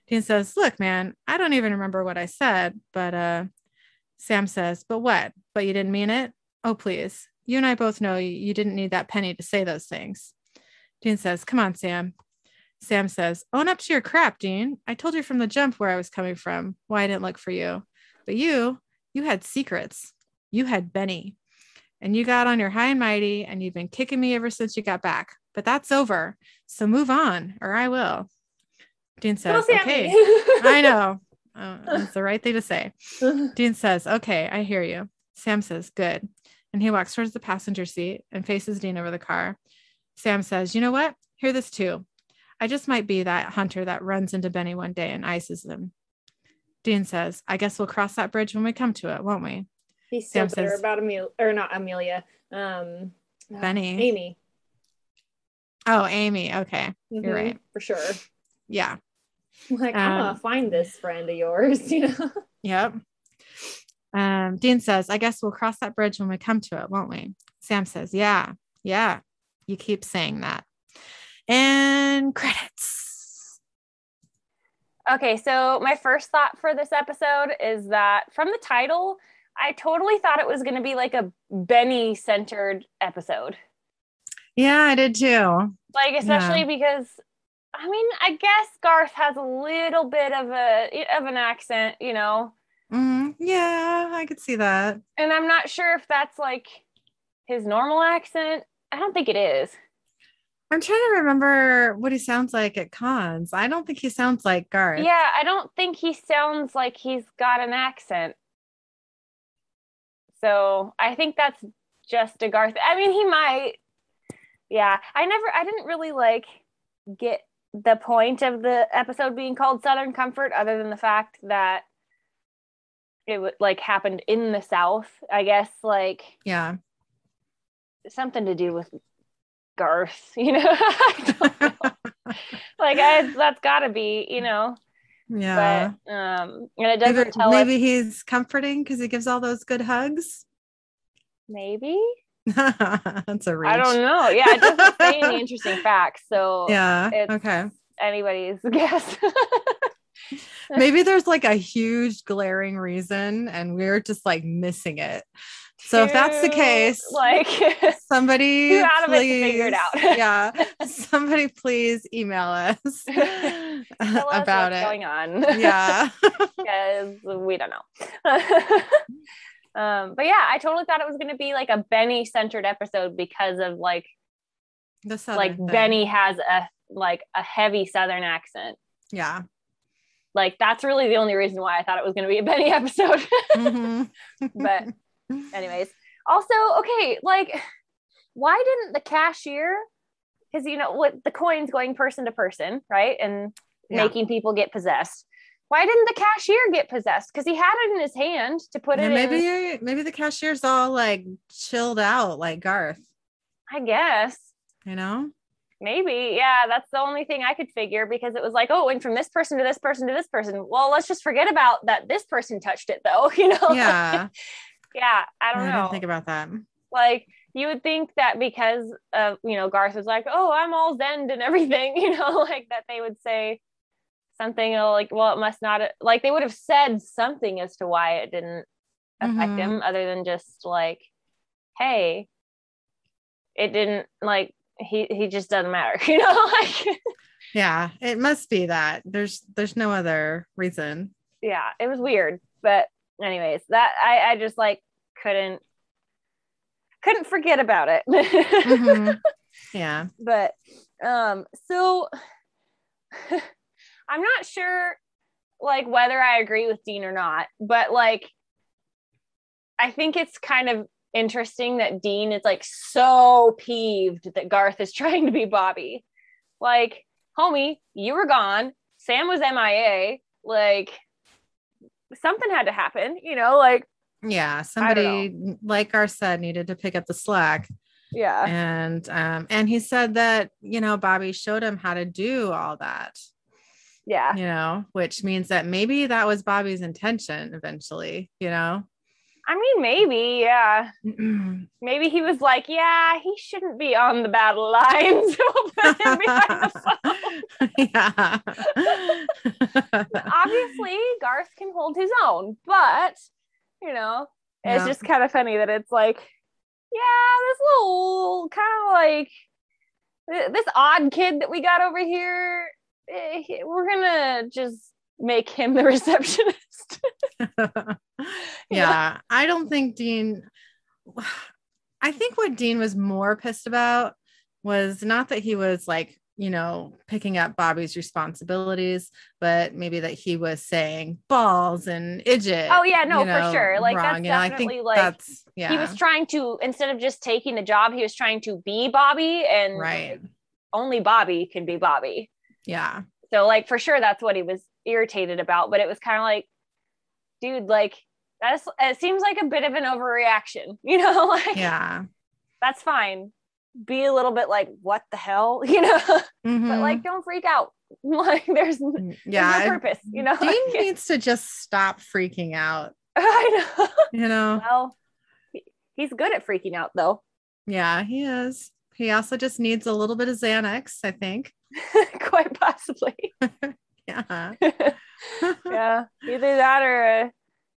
Dean says, Look, man, I don't even remember what I said, but uh, Sam says, But what? But you didn't mean it? Oh, please. You and I both know you, didn't need that penny to say those things. Dean says, Come on, Sam. Sam says, Own up to your crap, Dean. I told you from the jump where I was coming from, why I didn't look for you. But you, you had secrets. You had Benny. And you got on your high and mighty, and you've been kicking me ever since you got back. But that's over. So move on, or I will. Dean says, Well, Okay. I know. Uh, that's the right thing to say. Dean says, Okay, I hear you. Sam says, Good. And he walks towards the passenger seat and faces Dean over the car. Sam says, You know what? Hear this too. I just might be that hunter that runs into Benny one day and ices him. Dean says, I guess we'll cross that bridge when we come to it, won't we? He's Sam bitter says- about Amelia, or not Amelia. Um, Benny. Amy. Oh, Amy. Okay. You're Mhm, right. for sure. Yeah. Like I'm Um, gonna find this friend of yours. You know. Yep. Um, Dean says, I guess we'll cross that bridge when we come to it, won't we? Sam says, Yeah, yeah. You keep saying that. And credits. Okay, so my first thought for this episode is that from the title, I totally thought it was going to be like a Benny centered episode. Yeah, I did too. Like especially because I mean, I guess Garth has a little bit of a of an accent, you know. Mm, yeah, I could see that. And I'm not sure if that's like his normal accent. I don't think it is. I'm trying to remember what he sounds like at cons. I don't think he sounds like Garth. Yeah, I don't think he sounds like he's got an accent. So I think that's just a Garth. I mean, he might. Yeah, I never, I didn't really like get the point of the episode being called Southern Comfort, other than the fact that it would like happened in the South. I guess like Yeah. something to do with Garth, you know. I know. like I, that's got to be, you know. yeah. but um and it doesn't Maybe, tell maybe us he's comforting because he gives all those good hugs. maybe That's a reach. i don't know yeah it doesn't say any interesting facts so Yeah. it's- Okay. anybody's guess Maybe there's like a huge glaring reason and we're just like missing it. So if that's the case, like somebody out of it to please, figure it out. yeah. Somebody please email us us about what's it. going on Yeah. because we don't know um but yeah i totally thought it was going to be like a benny centered episode because of like the southern like thing. benny has a like a heavy southern accent Yeah. like that's really the only reason why i thought it was going to be a benny episode Mhm. but anyways also okay like why didn't the cashier because you know what the coins going person to person right and Yeah. making people get possessed why didn't the cashier get possessed because he had it in his hand to put it maybe in maybe the cashier's all like chilled out like Garth, i guess you know? maybe yeah that's the only thing i could figure because it was like oh it went from this person to this person to this person well let's just forget about that this person touched it though you know Yeah. Yeah, I don't I know. didn't think about that. like you would think that because of you know Garth was like, oh, I'm all zen and everything, you know, like that they would say something like, well, it must not like they would have said something as to why it didn't affect Mhm. him, other than just like, hey, it didn't like he he just doesn't matter, you know, like Yeah, it must be that. There's there's no other reason. yeah, it was weird, but anyways, that I I just like couldn't couldn't forget about it. Mhm. Yeah. but um so i'm not sure like whether i agree with dean or not but like i think it's kind of interesting that dean is like so peeved that garth is trying to be bobby. Like homie you were gone. Sam was mia like something had to happen you know like Yeah. Somebody like Gar said needed to pick up the slack. yeah. And um, and he said that, you know, Bobby showed him how to do all that, yeah you know, which means that maybe that was Bobby's intention eventually, you know. i mean maybe yeah maybe he was like, yeah, he shouldn't be on the battle lines. we'll put him behind the phone. yeah. Obviously, Garth can hold his own, but you know, it's Yeah. just kind of funny that it's like, yeah, this little kind of like this odd kid that we got over here. Eh, We're gonna just make him the receptionist. yeah, I don't think Dean. I think what Dean was more pissed about was not that he was like, you know, picking up Bobby's responsibilities, but maybe that he was saying balls and idjit. Oh, yeah, no, you for sure. Like, that's wrong. And I think definitely, like, that's yeah, He was trying to instead of just taking the job, he was trying to be Bobby, and right. only Bobby can be Bobby. Yeah, So like for sure that's what he was irritated about, but it was kind of like, dude, like that's it seems like a bit of an overreaction, you know, like yeah. that's fine. Be a little bit like, what the hell? You know, but Mhm. like don't freak out. Like there's, there's Mm, yeah. no purpose, you know. Dean needs to just stop freaking out. I know. You know, Well, he's good at freaking out though. yeah, he is. He also just needs a little bit of Xanax, I think. Quite possibly. Yeah. yeah. Either that or a,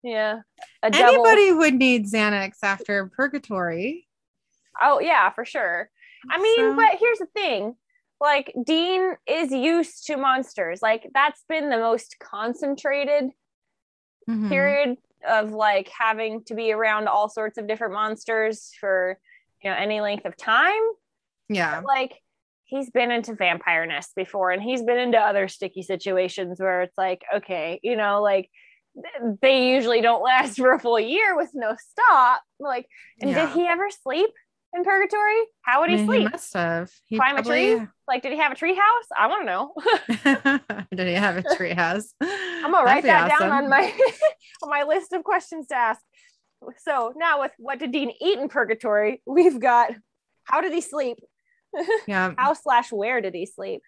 yeah. A double. Anybody would need Xanax after purgatory. Oh yeah, for sure. I mean, So- but here's the thing. Like Dean is used to monsters. Like that's been the most concentrated Mhm. period of like having to be around all sorts of different monsters for you know any length of time. Yeah. Like he's been into vampire nests before and he's been into other sticky situations where it's like, okay, you know, like they usually don't last for a full year with no stop. Like, and Yeah. did he ever sleep in purgatory? How would I he mean, sleep? must have. He Climb a tree? Like, did he have a tree house? I want to know. Did he have a treehouse? I'm gonna write that down on my on my list of questions to ask. So now with what did Dean eat in purgatory? We've got how did he sleep? Yeah. How slash where did he sleep?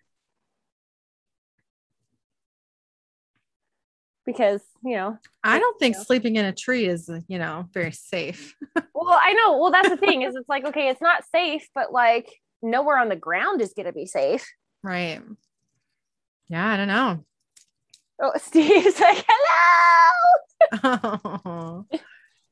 Because you know, I don't think Yeah. sleeping in a tree is, you know, very safe. well, I know. Well, that's the thing is, it's like okay, it's not safe, but like nowhere on the ground is gonna be safe. Right. Yeah, I don't know. Oh, Steve's like, hello. Oh,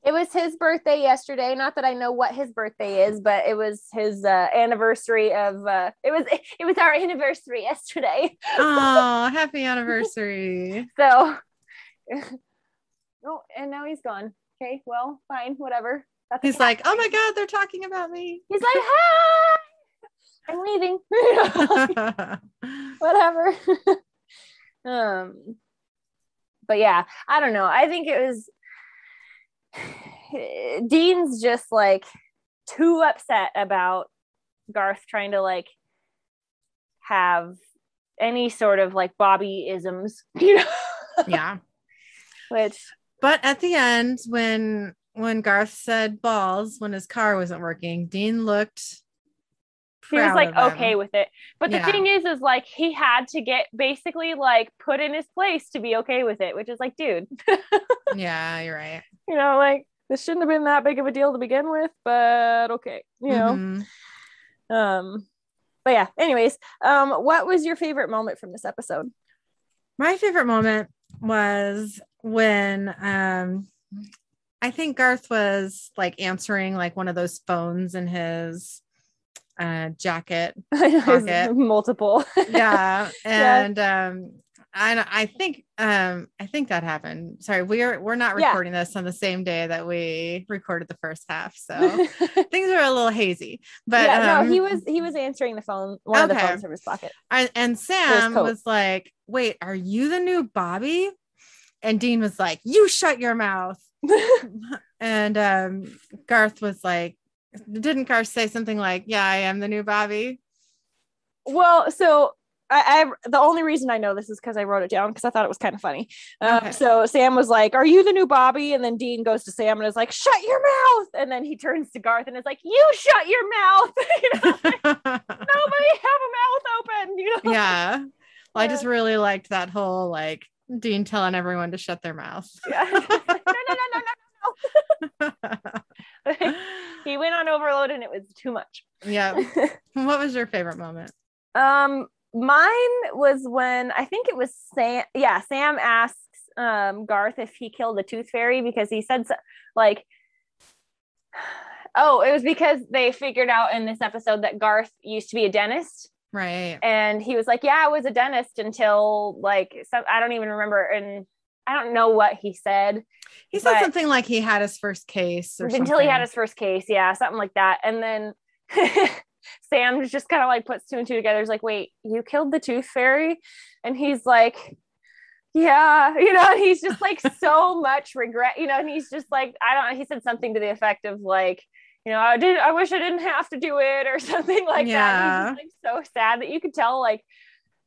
It was his birthday yesterday. Not that I know what his birthday is, but it was his uh, anniversary of. Uh, it was it was our anniversary yesterday. oh happy anniversary. So, oh, and now he's gone. Okay, well, fine, whatever. That's He's okay. like, oh my God, they're talking about me. he's like, hi, I'm leaving. whatever. um, but yeah, I don't know. I think it was Dean's just like too upset about Garth trying to like have any sort of like Bobby isms, you know, yeah. which But at the end, when when Garth said balls when his car wasn't working, Dean looked he was like of him. okay with it. But the Yeah. thing is, is like he had to get basically like put in his place to be okay with it, which is like, dude, Yeah, you're right. You know, like this shouldn't have been that big of a deal to begin with, but okay, you know. Mhm. Um, but yeah. Anyways, um, what was your favorite moment from this episode? My favorite moment was when um I think Garth was like answering like one of those phones in his uh jacket. Pocket. multiple. Yeah. Yeah. and um I I think um I think that happened. Sorry, we're we're not Yeah. recording this on the same day that we recorded the first half. So things are a little hazy. But yeah, um, no, he was he was answering the phone, one of the Okay. phones from his pocket. I, and Sam was like, "Wait, are you the new Bobby?" And Dean was like, "You shut your mouth." And um, Garth was like, "Didn't Garth say something like, yeah, I am the new Bobby?" well, so I, I the only reason I know this is because I wrote it down because I thought it was kind of funny. Um, Okay. So Sam was like, "Are you the new Bobby?" And then Dean goes to Sam and is like, "Shut your mouth!" And then he turns to Garth and is like, "You shut your mouth!" you know, nobody have a mouth open. You know. yeah. Well, I just really liked that whole like Dean telling everyone to shut their mouth. Yeah. no, no, no, no, no. he went on overload and it was too much. yeah. What was your favorite moment? Um, mine was when I think it was Sam. Yeah, Sam asks um Garth if he killed the Tooth Fairy because he said so, like, oh, it was because they figured out in this episode that Garth used to be a dentist, Right. and he was like, yeah, I was a dentist until like some I don't even remember, and I don't know what he said He said something like he had his first case or until he had his first case, yeah, something like that, and then. Sam just kind of like puts two and two together. He's like, wait, you killed the tooth fairy? And he's like, yeah, you know, he's just like so much regret, you know, and he's just like, I don't know. He said something to the effect of like, you know, I did, I wish I didn't have to do it or something like that. And He's just like so sad that you could tell like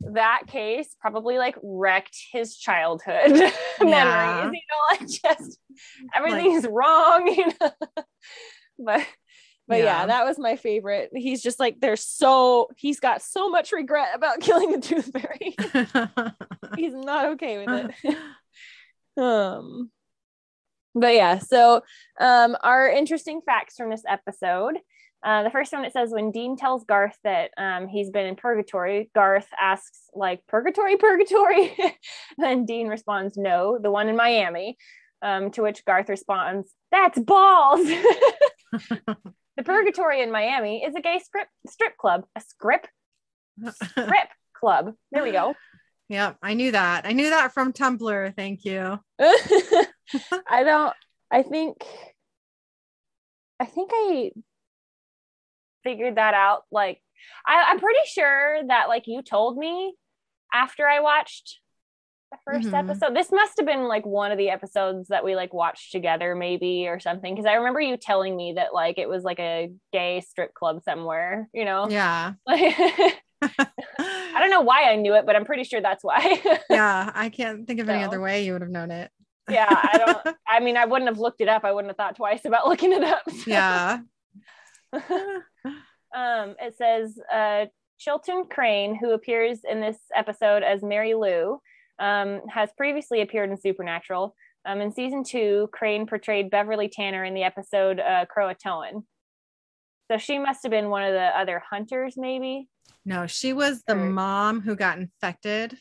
that case probably like wrecked his childhood Yeah. memories, you know, like just everything's wrong, you know. but but yeah. Yeah. that was my favorite. He's just like there's so he's got so much regret about killing the tooth fairy. he's not okay with it. um but yeah, so um our interesting facts from this episode. Uh, the first one it says when Dean tells Garth that um, he's been in purgatory, Garth asks like purgatory, purgatory. then Dean responds, "No, the one in Miami." Um, to which Garth responds, "That's balls." The purgatory in Miami is a gay strip strip club, a script strip club. There we go. Yep, I knew that. I knew that from Tumblr. Thank you. I don't. I think. I think I figured that out. Like, I, I'm pretty sure that like you told me after I watched the 1st Mhm. episode. This must have been like one of the episodes that we like watched together, maybe or something. Because I remember you telling me that like it was like a gay strip club somewhere. You know. Yeah. I don't know why I knew it, but I'm pretty sure that's why. yeah, I can't think of any other way you would have known it. yeah, I don't. I mean, I wouldn't have looked it up. I wouldn't have thought twice about looking it up. Yeah. um, it says uh, Chilton Crane, who appears in this episode as Mary Lou, um, has previously appeared in Supernatural. Um, in season two, Crane portrayed Beverly Tanner in the episode uh, Croatoan. So she must have been one of the other hunters, maybe. No, she was the Or- mom who got infected.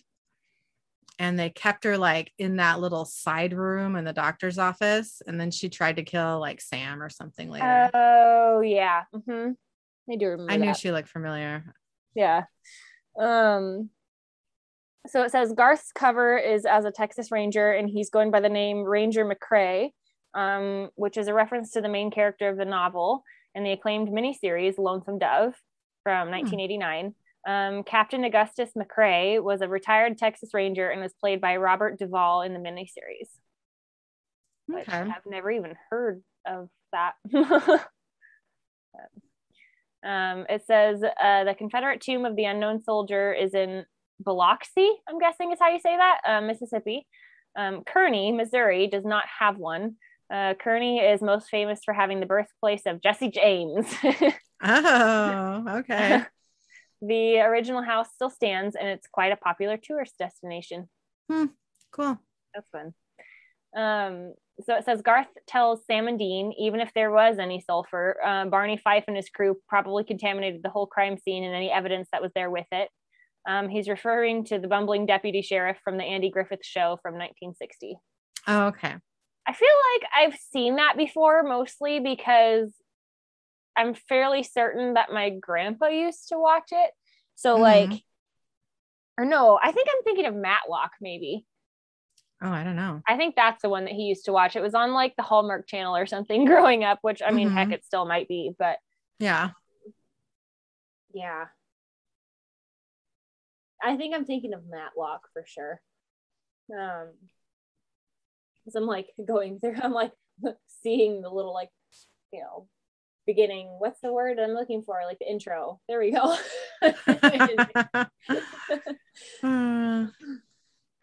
And they kept her like in that little side room in the doctor's office. And then she tried to kill like Sam or something later. Oh yeah, hmm I do remember. I knew that. she looked familiar. yeah um so it says garth's cover is as a texas ranger and he's going by the name ranger mccrae um, which is a reference to the main character of the novel and the acclaimed miniseries lonesome dove from 1989 um, captain augustus mccrae was a retired texas ranger and was played by robert duvall in the miniseries. Okay. i've never even heard of that. Um, it says uh, the Confederate tomb of the unknown soldier is in Biloxi, I'm guessing is how you say that, uh, Mississippi. Um, Kearney, Missouri, does not have one. Uh, Kearney is most famous for having the birthplace of Jesse James. Oh, okay. the original house still stands and it's quite a popular tourist destination. Hmm, Cool. That's fun. Um, so it says Garth tells Sam and Dean, even if there was any sulfur, uh, Barney Fife and his crew probably contaminated the whole crime scene and any evidence that was there with it. Um, he's referring to the bumbling deputy sheriff from the Andy Griffith show from 1960. Oh, okay. I feel like I've seen that before, mostly because I'm fairly certain that my grandpa used to watch it. So, Mhm. like, or no, I think I'm thinking of Matlock, maybe. Oh, I don't know. I think that's the one that he used to watch. It was on like the Hallmark channel or something growing up, which I mean, heck, Mhm. it still might be, but Yeah. yeah. I think I'm thinking of Matlock for sure. Um, because I'm like going through, I'm like seeing the little like, you know, beginning. What's the word I'm looking for? Like the intro. There we go.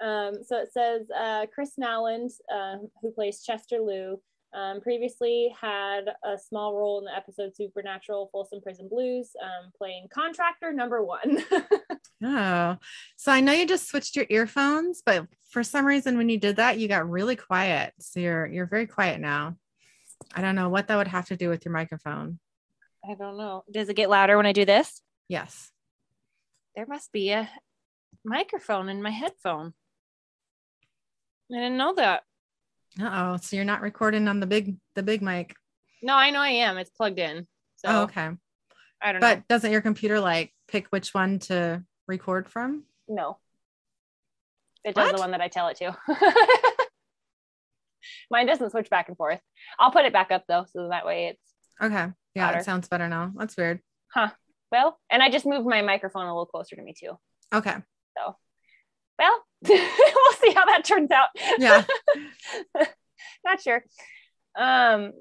Um, so it says uh, Chris Nowland, uh, who plays Chester Lou, um, previously had a small role in the episode Supernatural Folsom Prison Blues, um, playing contractor number one. Oh, so I know you just switched your earphones, but for some reason, when you did that, you got really quiet. So you're you're very quiet now. I don't know what that would have to do with your microphone. I don't know. Does it get louder when I do this? Yes. There must be a microphone in my headphone. I didn't know that. Uh oh. So you're not recording on the big the big mic. No, I know I am. It's plugged in. So oh, okay. I don't know. But doesn't your computer like pick which one to record from? No. It does What? the one that I tell it to. Mine doesn't switch back and forth. I'll put it back up though, so that way it's Okay. Yeah, it sounds better now. That's weird. Huh. Well. And I just moved my microphone a little closer to me too. Okay. So, well, we'll see how that turns out. Yeah. Not sure. Um,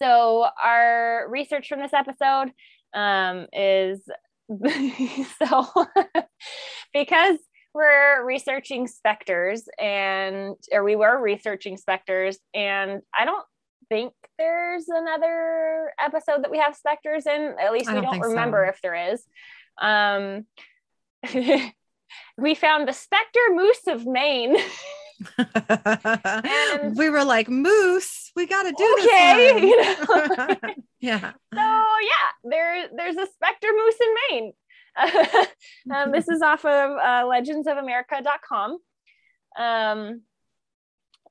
so our research from this episode um, is so because we're researching specters and or we were researching specters and I don't think there's another episode that we have specters in. At least I we don't don't think so. remember if there is. Um, we found the specter moose of Maine. And- we were like moose. We got to do Okay, this. you one." yeah. So yeah, there there's a specter moose in Maine. um, this is off of uh, legendsofamerica.com. Um,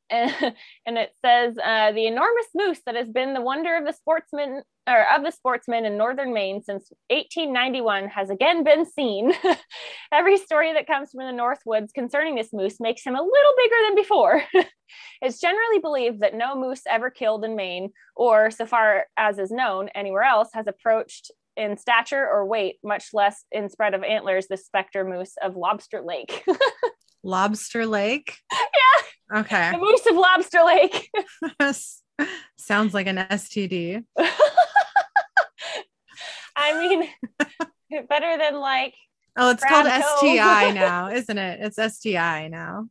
and, and it says uh, the enormous moose that has been the wonder of the sportsman or of the sportsmen in northern Maine since 1891 has again been seen. Every story that comes from the North Woods concerning this moose makes him a little bigger than before. it's generally believed that no moose ever killed in Maine, or so far as is known, anywhere else, has approached in stature or weight, much less in spread of antlers, the specter moose of Lobster Lake. Lobster Lake. Yeah. Okay. the moose of Lobster Lake. Sounds like an STD. I mean, better than like Oh, it's called toe. STI now, isn't it? It's STI now.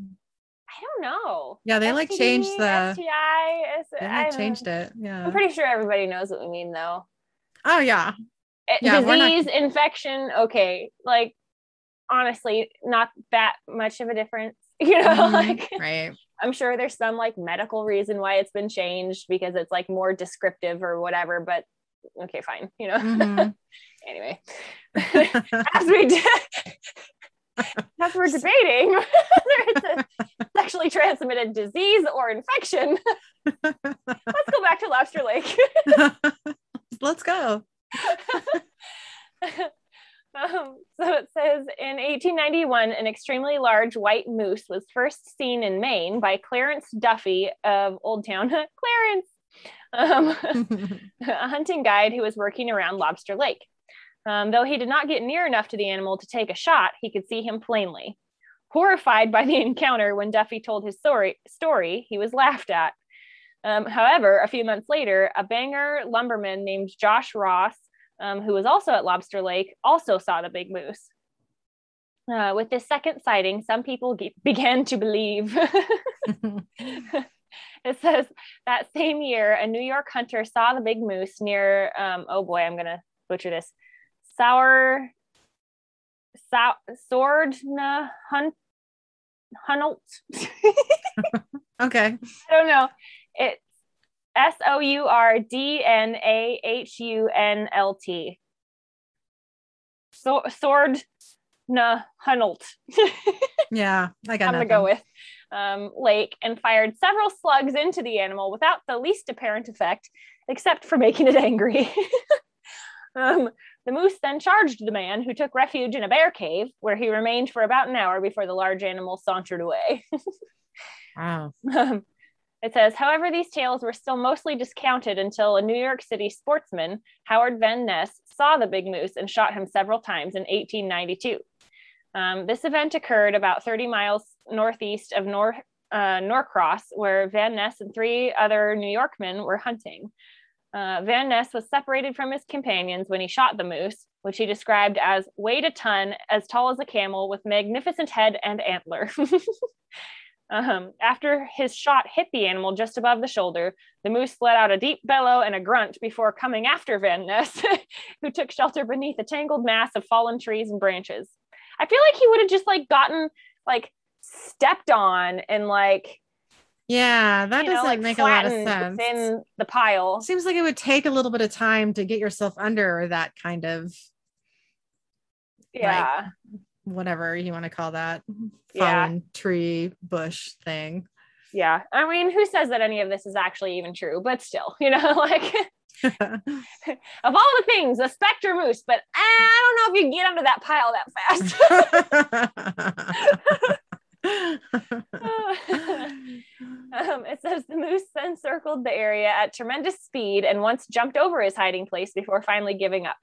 I don't know. Yeah, they like changed the STI. They like changed it. Yeah, I'm pretty sure everybody knows what we mean though. Oh yeah. Eh, Yeah, we're not- Disease, infection, okay. Like honestly, not that much of a difference. You know, Mhm, like right. I'm sure there's some like medical reason why it's been changed because it's like more descriptive or whatever, but okay, fine. You know. Mhm. anyway. as we did as we're debating whether it's a sexually transmitted disease or infection. Let's go back to Lobster Lake. Let's go. Um, so it says in 1891, an extremely large white moose was first seen in Maine by Clarence Duffy of Old Town. Clarence, um, a hunting guide who was working around Lobster Lake. Um, though he did not get near enough to the animal to take a shot, he could see him plainly. Horrified by the encounter, when Duffy told his story, story he was laughed at. Um, however, a few months later, a Bangor lumberman named Josh Ross, um, who was also at Lobster Lake, also saw the big moose. Uh, with this second sighting, some people ge- began to believe. it says that same year, a New York hunter saw the big moose near, um, oh boy, I'm going to butcher this, Sour, Sow, Swordna Hunt, Hunnelt. Okay. I don't know. It's S O U R D N A H U N L T. So, sword na Hunnelt. Yeah, I got I'm gonna go with um, Lake and fired several slugs into the animal without the least apparent effect, except for making it angry. um, the moose then charged the man, who took refuge in a bear cave, where he remained for about an hour before the large animal sauntered away. Wow. Um, it says, however, these tales were still mostly discounted until a New York City sportsman, Howard Van Ness, saw the big moose and shot him several times in 1892. Um, this event occurred about 30 miles northeast of Nor- uh, Norcross, where Van Ness and three other New York men were hunting. Uh, Van Ness was separated from his companions when he shot the moose, which he described as weighed a ton, as tall as a camel, with magnificent head and antler. Um, after his shot hit the animal just above the shoulder, the moose let out a deep bellow and a grunt before coming after Van Ness, who took shelter beneath a tangled mass of fallen trees and branches. I feel like he would have just like gotten like stepped on and like Yeah, that doesn't like make a lot of sense. In the pile. Seems like it would take a little bit of time to get yourself under that kind of Yeah. whatever you want to call that Yeah. fallen tree bush thing. yeah. I mean, who says that any of this is actually even true? But still, you know, like of all the things, a specter moose, but I don't know if you get under that pile that fast. Um, it says the moose then circled the area at tremendous speed and once jumped over his hiding place before finally giving up.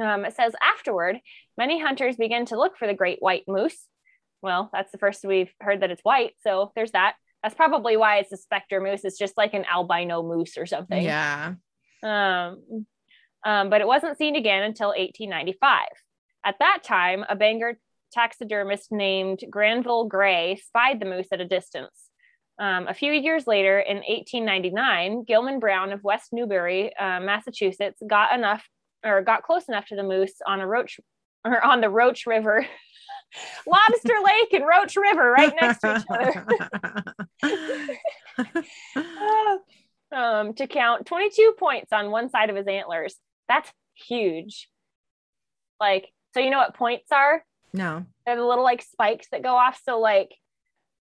Um, it says afterward, many hunters begin to look for the great white moose. Well, that's the first we've heard that it's white, so there's that. That's probably why it's a specter moose. It's just like an albino moose or something. yeah. Um, um, but it wasn't seen again until 1895. At that time, a Bangor taxidermist named Granville Gray spied the moose at a distance. Um, a few years later, in 1899, Gilman Brown of West Newbury, uh, Massachusetts, got enough or got close enough to the moose on a roach or on the Roach River, Lobster Lake and Roach River, right next to each other. um, to count 22 points on one side of his antlers. That's huge. Like, so you know what points are? no. They're the little like spikes that go off. So like,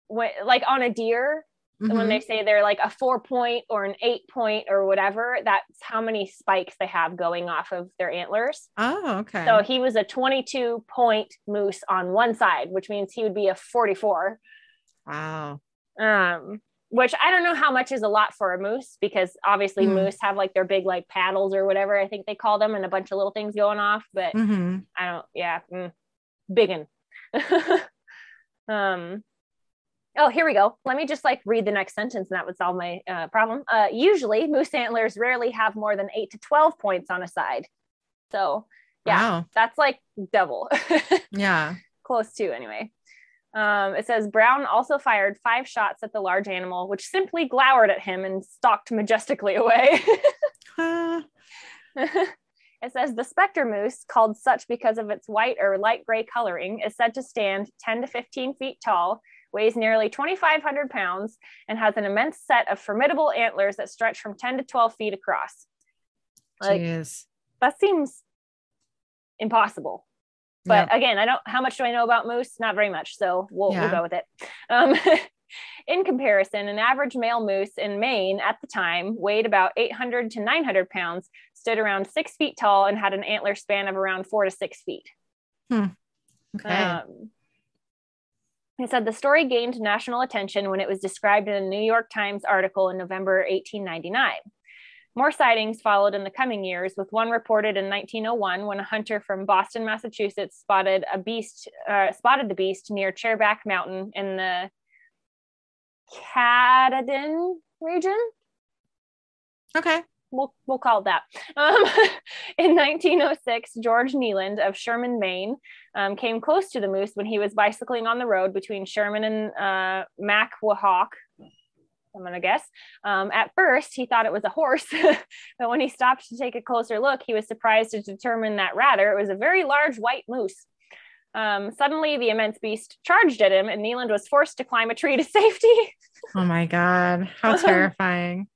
when like on a deer, when Mhm. they say they're like a four point or an eight point or whatever, that's how many spikes they have going off of their antlers. Oh, okay. So he was a 22 point moose on one side, which means he would be a 44. wow. um which i don't know how much is a lot for a moose because obviously Hmm. moose have like their big like paddles or whatever i think they call them and a bunch of little things going off but hmm i don't yeah mm, biggin um oh here we go let me just like read the next sentence and that would solve my uh, problem uh usually moose antlers rarely have more than 8 to 12 points on a side so yeah Wow. that's like double Yeah. close to anyway. Um, it says Brown also fired five shots at the large animal, which simply glowered at him and stalked majestically away. Uh, it says the specter moose, called such because of its white or light gray coloring, is said to stand 10 to 15 feet tall, weighs nearly 2,500 pounds, and has an immense set of formidable antlers that stretch from 10 to 12 feet across. Like, Jeez. that seems impossible. But Yep. again, I don't. How much do I know about moose? Not very much. So we'll, Yeah. we'll go with it. Um, in comparison, an average male moose in Maine at the time weighed about 800 to 900 pounds, stood around six feet tall, and had an antler span of around four to six feet. Hmm. Okay. Um, he said the story gained national attention when it was described in a New York Times article in November 1899. More sightings followed in the coming years, with one reported in 1901 when a hunter from Boston, Massachusetts, spotted a beast, uh, spotted the beast near Chairback Mountain in the Katahdin region okay. We'll we'll call it that. Um, in 1906, George Nealand of Sherman, Maine, um, came close to the moose when he was bicycling on the road between Sherman and uh, Macwahawk. I'm gonna guess. Um, at first, he thought it was a horse, but when he stopped to take a closer look, he was surprised to determine that rather it was a very large white moose. Um, suddenly, the immense beast charged at him, and Neeland was forced to climb a tree to safety. Oh my God. How terrifying.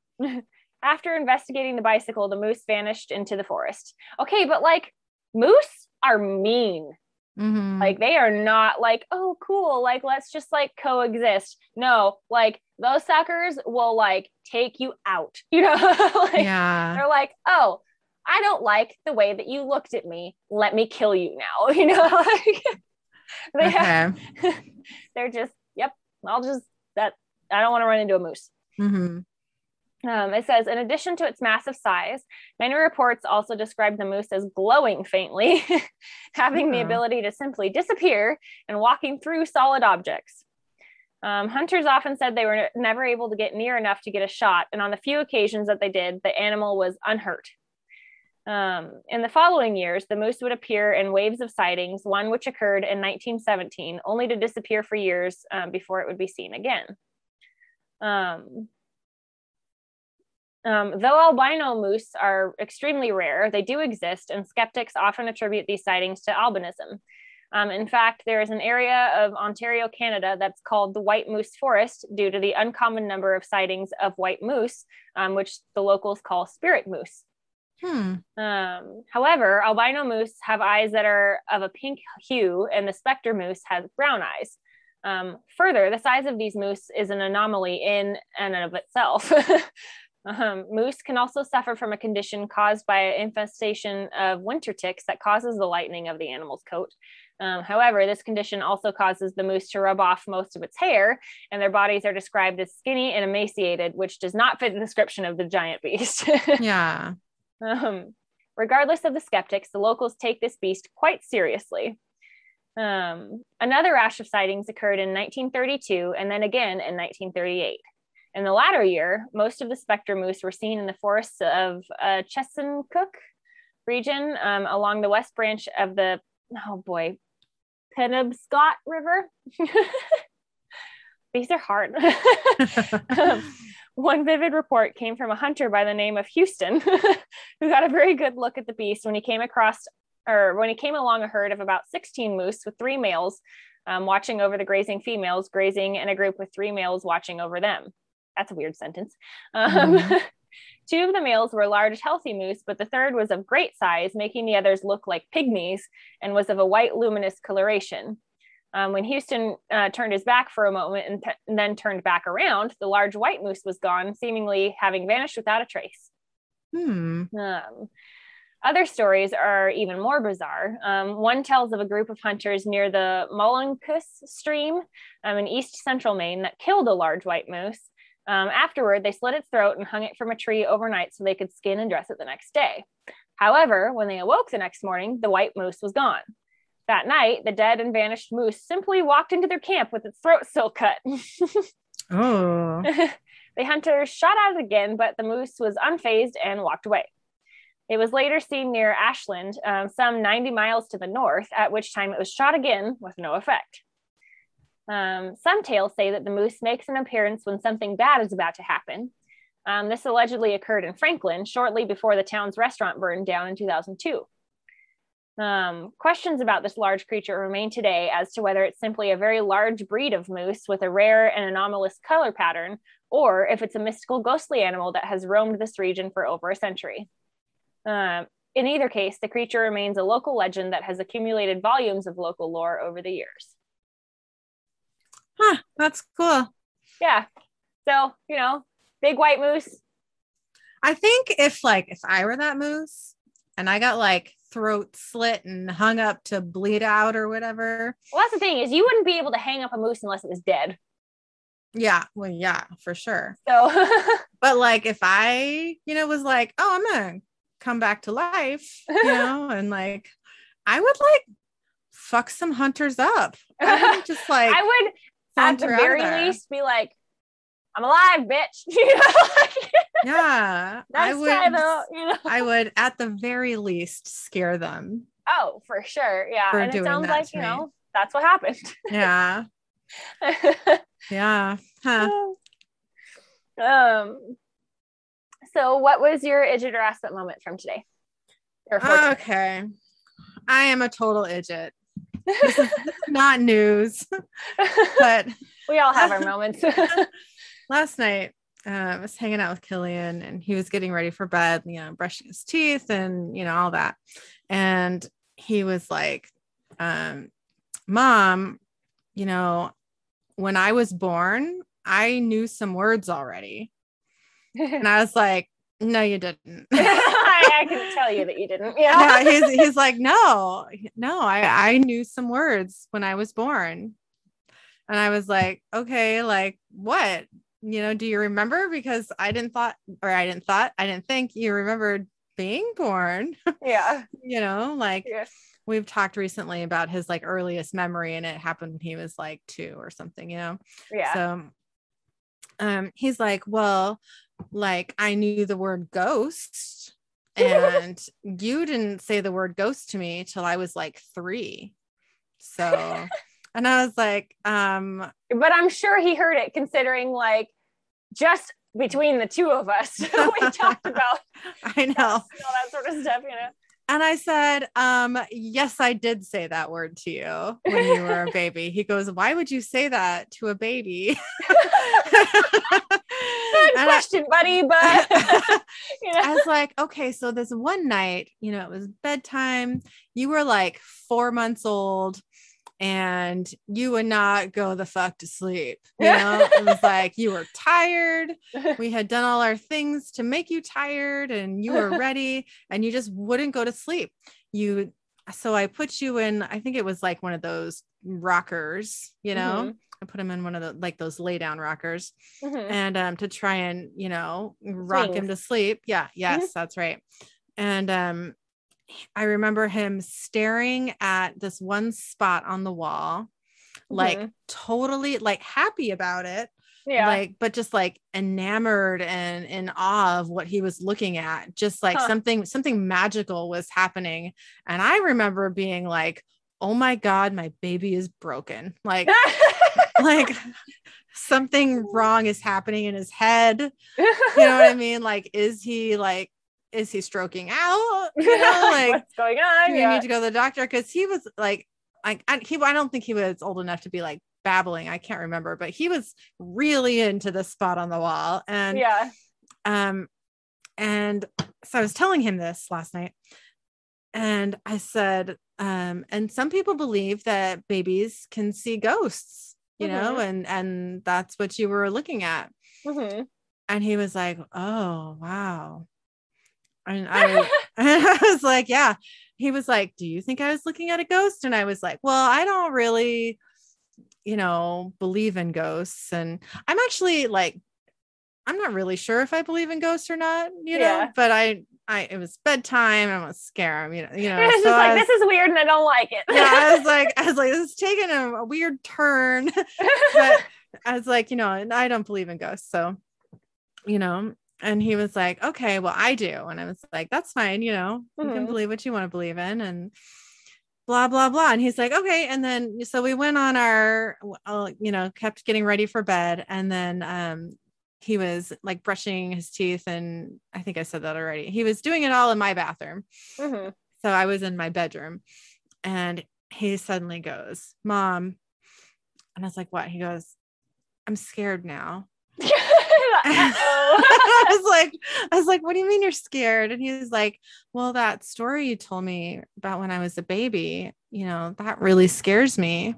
After investigating the bicycle, the moose vanished into the forest. Okay, but like moose are mean. Mhm. Like they are not like, oh, cool. Like let's just like coexist. No, like those suckers will like take you out. You know, like yeah. they're like, oh, I don't like the way that you looked at me. Let me kill you now. You know, like they have, Okay. they're just, yep. I'll just that. I don't want to run into a moose. hmm Um, it says, in addition to its massive size, many reports also describe the moose as glowing faintly, having the ability to simply disappear and walking through solid objects. Um, hunters often said they were never able to get near enough to get a shot, and on the few occasions that they did, the animal was unhurt. Um, in the following years, the moose would appear in waves of sightings, one which occurred in 1917, only to disappear for years um, before it would be seen again. Um, um, though albino moose are extremely rare, they do exist, and skeptics often attribute these sightings to albinism. Um, in fact, there is an area of Ontario, Canada, that's called the White Moose Forest due to the uncommon number of sightings of white moose, um, which the locals call spirit moose. Hmm. Um, however, albino moose have eyes that are of a pink hue, and the specter moose has brown eyes. Um, further, the size of these moose is an anomaly in and of itself. um, moose can also suffer from a condition caused by an infestation of winter ticks that causes the lightening of the animal's coat. Um, however, this condition also causes the moose to rub off most of its hair, and their bodies are described as skinny and emaciated, which does not fit the description of the giant beast. Yeah. Um, regardless of the skeptics, the locals take this beast quite seriously. Um, another rash of sightings occurred in 1932 and then again in 1938. In the latter year, most of the spectre moose were seen in the forests of uh, Chesuncook region um, along the west branch of the, oh boy, Penobscot River. These are hard. Um, one vivid report came from a hunter by the name of Houston, who got a very good look at the beast when he came across, or when he came along a herd of about 16 moose with three males um, watching over the grazing females, grazing in a group with three males watching over them. That's a weird sentence. Um, Mhm. Two of the males were large, healthy moose, but the third was of great size, making the others look like pygmies and was of a white, luminous coloration. Um, when Houston uh, turned his back for a moment and, and then turned back around, the large white moose was gone, seemingly having vanished without a trace. Hmm. Um, other stories are even more bizarre. Um, one tells of a group of hunters near the Molunkus stream um, in east central Maine that killed a large white moose. Um, afterward, they slit its throat and hung it from a tree overnight so they could skin and dress it the next day. However, when they awoke the next morning, the white moose was gone. That night, the dead and vanished moose simply walked into their camp with its throat still cut. Oh. the hunters shot at it again, but the moose was unfazed and walked away. It was later seen near Ashland, um, some 90 miles to the north, at which time it was shot again with no effect. Um, some tales say that the moose makes an appearance when something bad is about to happen. Um, this allegedly occurred in Franklin shortly before the town's restaurant burned down in 2002. Um, questions about this large creature remain today as to whether it's simply a very large breed of moose with a rare and anomalous color pattern, or if it's a mystical ghostly animal that has roamed this region for over a century. Um, in either case, the creature remains a local legend that has accumulated volumes of local lore over the years. Huh. That's cool. Yeah. So, you know, big white moose. I think if like if I were that moose and I got like throat slit and hung up to bleed out or whatever. Well, that's the thing is you wouldn't be able to hang up a moose unless it was dead. Yeah, well, yeah, for sure. So But like if I, you know, was like, oh, I'm gonna come back to life, you know, and like I would like fuck some hunters up. I wouldn't just like I would at the saunter out of very there. least be like, I'm alive, bitch. You know, like, Yeah. I would though, you know. I would at the very least scare them. Oh, for sure. Yeah. For and it sounds like, you me. know, that's what happened. Yeah. Yeah. Huh. um so what was your idiot or asset moment from today? Today? Okay. I am a total idiot. This is not news. but we all have our moments. last night, uh, I was hanging out with Killian and he was getting ready for bed, you know, brushing his teeth and, you know, all that. And he was like, um, Mom, you know, when I was born, I knew some words already. And I was like, No, you didn't. I, I can tell you that you didn't. Yeah. yeah he's, he's like, No, no, I, I knew some words when I was born. And I was like, Okay, like what? You know, do you remember? Because I didn't thought, or I didn't thought, I didn't think you remembered being born. Yeah. you know, like Yeah. we've talked recently about his like earliest memory and it happened when he was like two or something, you know? Yeah. So um he's like, well, like I knew the word ghost and you didn't say the word ghost to me till I was like 3. So and I was like, um but I'm sure he heard it considering like just between the two of us we talked about I know. all that sort of stuff, you know. And I said, um, yes, I did say that word to you when you were a baby. He goes, Why would you say that to a baby? Good And I- question, buddy, but you know. I was like, okay, so this one night, you know, it was bedtime. You were like four months old and you would not go the fuck to sleep. You know, it was like you were tired. We had done all our things to make you tired and you were ready and you just wouldn't go to sleep. You, so I put you in, I think it was like one of those rockers, you know, I put him in one of the like those lay down rockers Mhm. and um to try and you know rock him to sleep yeah yes that's right and um i remember him staring at this one spot on the wall like Mhm. totally like happy about it yeah. like but just like enamored and in awe of what he was looking at just like Huh. something something magical was happening and i remember being like oh my god my baby is broken like like something wrong is happening in his head. You know what I mean? Like, is he like, is he stroking out? You know, like, what's going on? you Yeah. need to go to the doctor? Because he was like, like, I, he, I don't think he was old enough to be like babbling. I can't remember, but he was really into the spot on the wall. And, yeah. um, and so I was telling him this last night, and I said, um, and some people believe that babies can see ghosts, you know, and and that's what you were looking at. hmm And he was like, "Oh, wow." And I, I was like, "Yeah." He was like, "Do you think I was looking at a ghost?" And I was like, "Well, I don't really, you know, believe in ghosts, and I'm actually like, I'm not really sure if I believe in ghosts or not, you know. Yeah. But I, I, it was bedtime, I want to scare him, you know, you know. it's so just like was- this is weird and I don't like it. yeah, I was like, I was like, this is taking a, a weird turn. but I was like, you know, and I don't believe in ghosts. So, you know, and he was like, okay, well, I do. And I was like, that's fine. You know, you can Mhm. believe what you want to believe in and blah, blah, blah. And he's like, okay. And then, so we went on our, uh, you know, kept getting ready for bed. And then, um, he was like brushing his teeth and I think I said that already. He was doing it all in my bathroom. Mhm. So I was in my bedroom and he suddenly goes, Mom. And I was like, What? He goes, I'm scared now. I was like, I was like, what do you mean you're scared? And he was like, Well, that story you told me about when I was a baby, you know, that really scares me.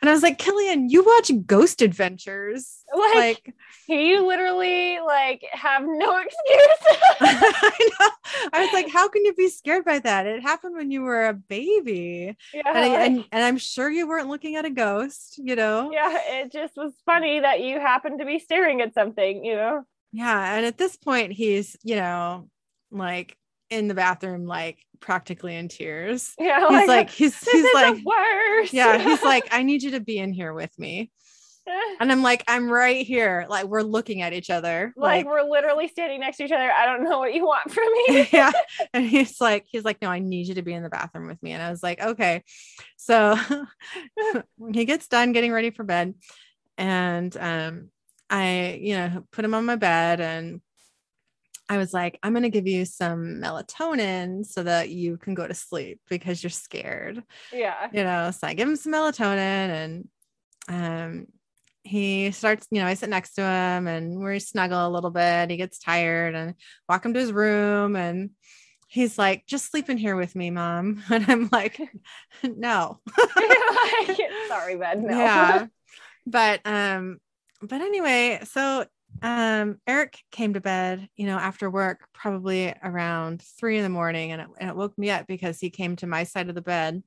And I was like, Killian, you watch Ghost Adventures. like, Like, you literally like have no excuse. I know. I was like, how can you be scared by that? It happened when you were a baby. yeah, and, I, and and I'm sure you weren't looking at a ghost, you know. yeah, it just was funny that you happened to be staring at something, you know. Yeah, and at this point, he's you know like in the bathroom, like practically in tears. Yeah, He's like he's he's like the worst. yeah, he's like I need you to be in here with me, and I'm like I'm right here. Like we're looking at each other. like we're literally standing next to each other. I don't know what you want from me. yeah and he's like he's like no i need you to be in the bathroom with me and i was like okay so when he gets done getting ready for bed and um i you know put him on my bed and I was like, I'm going to give you some melatonin so that you can go to sleep because you're scared. Yeah. You know, so I give him some melatonin and um he starts, you know, I sit next to him and we snuggle a little bit. He gets tired and walk him to his room and he's like, just sleep in here with me, mom. And I'm like, no. Sorry, bud. No. Yeah. But um, but anyway, so um Eric came to bed, you know, after work, probably around three in the morning, and it, and it woke me up because he came to my side of the bed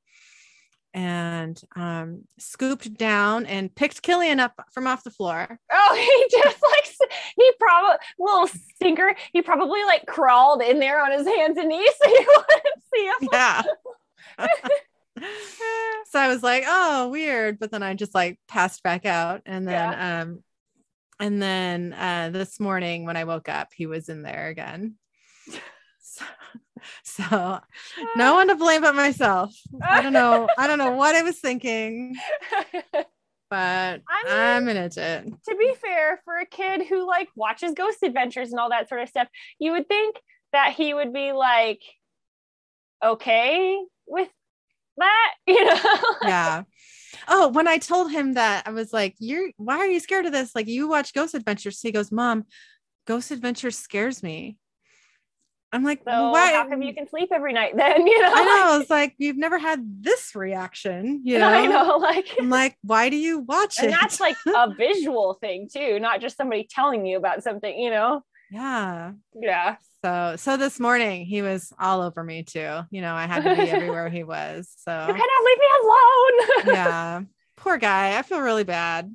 and um, scooped down and picked Killian up from off the floor. Oh, he just like he probably little stinker. He probably like crawled in there on his hands and knees so you wouldn't see him. Yeah. so I was like, oh, weird. But then I just like passed back out. And then yeah. um and then uh this morning when I woke up, he was in there again. So, so no one to blame but myself. I don't know. I don't know what I was thinking. But I mean, I'm in it. To be fair, for a kid who like watches Ghost Adventures and all that sort of stuff, you would think that he would be like okay with that, you know? yeah. Oh, when I told him that, I was like, You're why are you scared of this? Like, you watch Ghost Adventures. he goes, Mom, Ghost Adventures scares me. I'm like, so why? How come you can sleep every night then? You know, I know. It's like you've never had this reaction. You know, I know. Like, I'm like, why do you watch and it? And that's like a visual thing too, not just somebody telling you about something. You know. Yeah. Yeah. So, so this morning he was all over me too. You know, I had to be everywhere he was. So you cannot leave me alone. yeah. Poor guy. I feel really bad.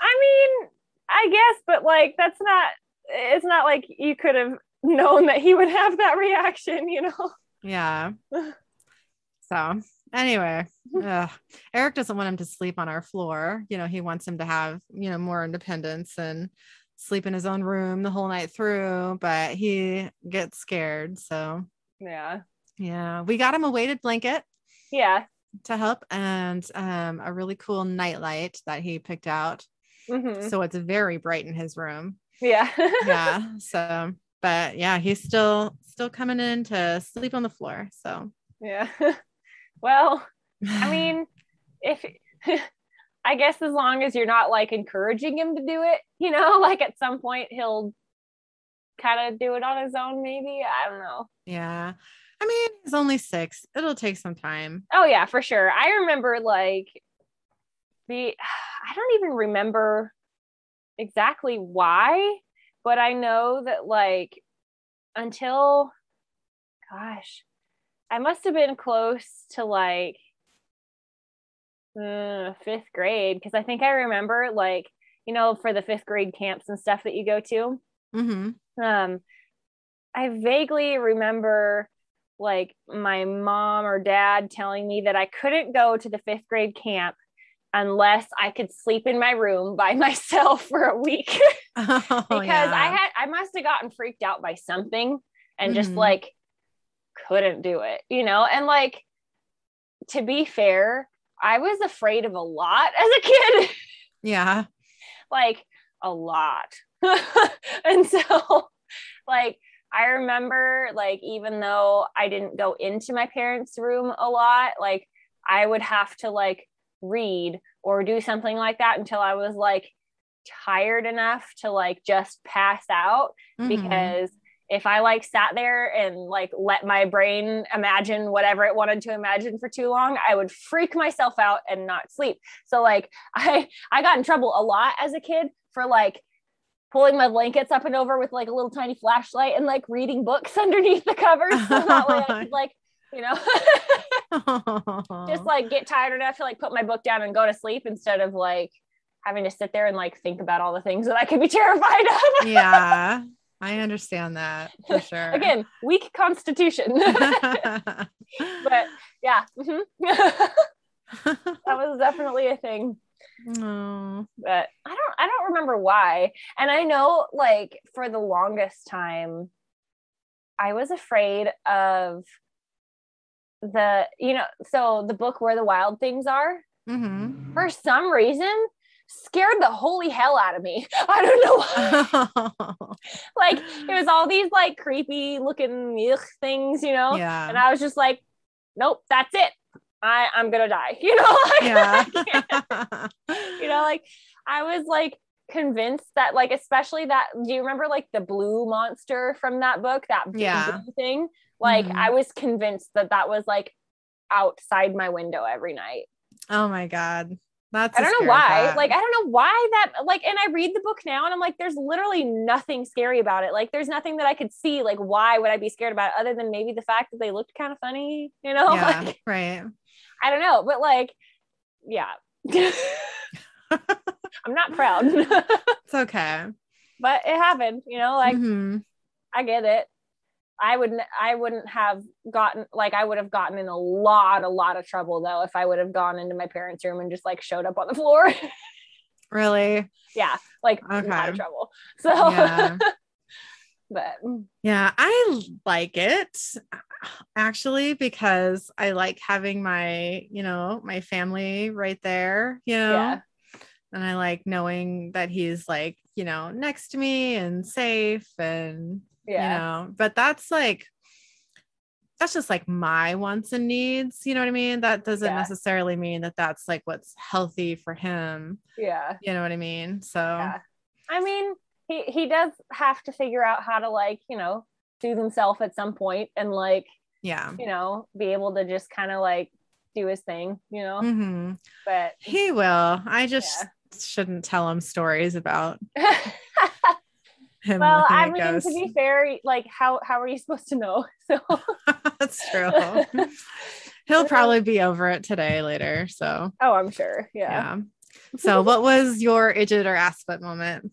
I mean, I guess, but like that's not. It's not like you could have known that he would have that reaction, you know? Yeah. so anyway, uh, Eric doesn't want him to sleep on our floor. You know, he wants him to have, you know, more independence and sleep in his own room the whole night through, but he gets scared. So yeah. Yeah. We got him a weighted blanket. Yeah. To help and um, a really cool nightlight that he picked out. Mm-hmm. So it's very bright in his room. Yeah. yeah. So but yeah, he's still still coming in to sleep on the floor. So yeah. well, I mean, if I guess as long as you're not like encouraging him to do it, you know, like at some point he'll kind of do it on his own, maybe. I don't know. Yeah. I mean, he's only six. It'll take some time. Oh yeah, for sure. I remember like the I don't even remember exactly why but I know that like until gosh, I must have been close to like uh, fifth grade because I think I remember like you know for the fifth grade camps and stuff that you go to. Mm-hmm. Um, I vaguely remember like my mom or dad telling me that I couldn't go to the fifth grade camp unless I could sleep in my room by myself for a week oh, because yeah. I had I must have gotten freaked out by something and mm-hmm. just like couldn't do it, you know? And like to be fair, I was afraid of a lot as a kid. Yeah. like a lot. and so like I remember like even though I didn't go into my parents' room a lot, like I would have to like read or do something like that until I was like tired enough to like just pass out mm-hmm. because if I like sat there and like let my brain imagine whatever it wanted to imagine for too long, I would freak myself out and not sleep. So like I I got in trouble a lot as a kid for like pulling my blankets up and over with like a little tiny flashlight and like reading books underneath the covers so that way I could like you know just like get tired enough to like put my book down and go to sleep instead of like having to sit there and like think about all the things that I could be terrified of. yeah. I understand that for sure. Again, weak constitution. but yeah. Mm-hmm. that was definitely a thing. Oh. But I don't I don't remember why. And I know like for the longest time I was afraid of the you know so the book where the wild things are mm-hmm. for some reason scared the holy hell out of me. I don't know why. like it was all these like creepy looking ugh, things, you know? yeah. And I was just like, nope, that's it. I, I'm gonna die. You know, like, yeah. you know, like I was like convinced that like especially that do you remember like the blue monster from that book that Yeah. thing like Mhm. i was convinced that that was like outside my window every night oh my God. That's i don't know why thought. like i don't know why that like and i read the book now and i'm like there's literally nothing scary about it like there's nothing that i could see like why would i be scared about it other than maybe the fact that they looked kind of funny you know yeah, like right. i don't know but like yeah i'm not proud It's okay. but it happened you know like Mhm. i get it i wouldn't i wouldn't have gotten like i would have gotten in a lot a lot of trouble though if i would have gone into my parents room and just like showed up on the floor Really? yeah like a lot of trouble so Yeah. but mm. Yeah, I like it actually because I like having my, you know, my family right there, you know. yeah And I like knowing that he's like, you know, next to me and safe and yeah you know, but that's like that's just like my wants and needs, you know what I mean? That doesn't Yeah. necessarily mean that that's like what's healthy for him, yeah you know what I mean? So yeah i mean he he does have to figure out how to like you know soothe himself at some point and like yeah. you know be able to just kind of like do his thing you know Mhm. but He will. I just shouldn't tell him stories about him well i mean to be fair like how how are you supposed to know so That's true. He'll probably be over it today later. So oh i'm sure yeah. yeah, So what was your idjit or assbutt moment?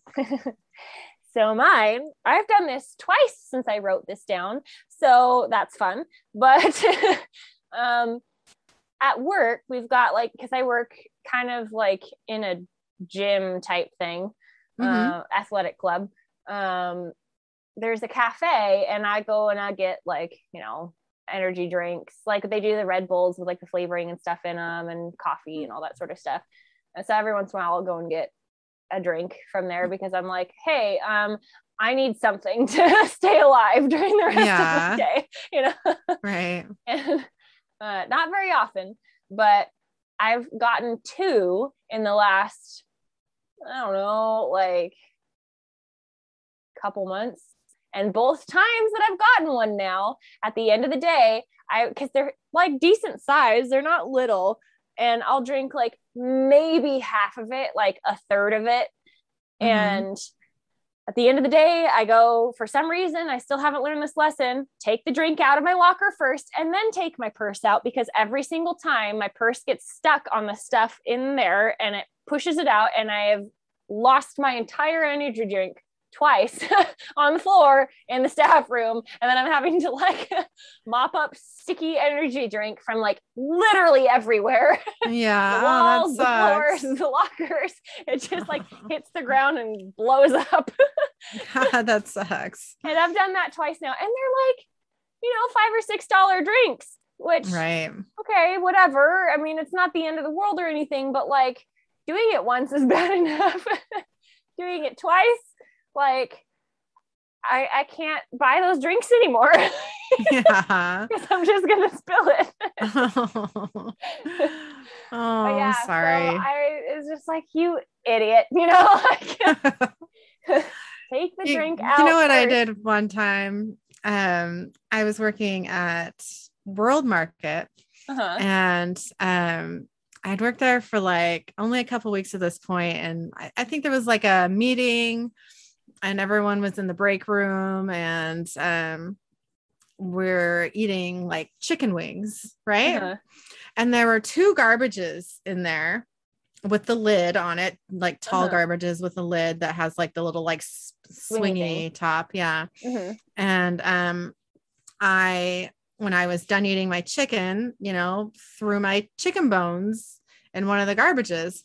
so mine i've done this twice since i wrote this down so that's fun but um at work we've got like because i work kind of like in a gym type thing Mhm. uh, athletic club um there's a cafe and i go and i get like you know energy drinks. Like they do the red bulls with like the flavoring and stuff in them and coffee and all that sort of stuff. And so every once in a while i'll go and get a drink from there because i'm like hey um i need something to stay alive during the rest Yeah. of the day you know? Right. and uh, not very often, but I've gotten two in the last, I don't know, like couple months. And both times that I've gotten one now, at the end of the day, I because they're like decent size, they're not little, and I'll drink like maybe half of it, like a third of it, Mhm. and at the end of the day, I go, for some reason, I still haven't learned this lesson. Take the drink out of my locker first and then take my purse out because every single time my purse gets stuck on the stuff in there and it pushes it out, and I have lost my entire energy drink twice on the floor in the staff room. And then I'm having to like mop up sticky energy drink from like literally everywhere Yeah. the oh, walls, oh, the that floors, sucks. the lockers. It just like hits the ground and blows up. God, that sucks. and I've done that twice now. And they're like, you know, five or six dollar drinks, which Right. okay, whatever. I mean, it's not the end of the world or anything, but like doing it once is bad enough. doing it twice, like I I can't buy those drinks anymore Yeah. because I'm just gonna spill it. oh, But yeah, so sorry. I it's just like you idiot, you know, like take the you, drink out. you know what I did one time? Um, I was working at World Market Uh-huh. and um I'd worked there for like only a couple weeks at this point, and I, I think there was like a meeting, and everyone was in the break room, and um, we're eating like chicken wings, right? Uh-huh. And there were two garbages in there with the lid on it, like tall Uh-huh. garbages with a lid that has like the little like Swingy swingy top, yeah Mhm. and um i when i was done eating my chicken you know threw my chicken bones in one of the garbages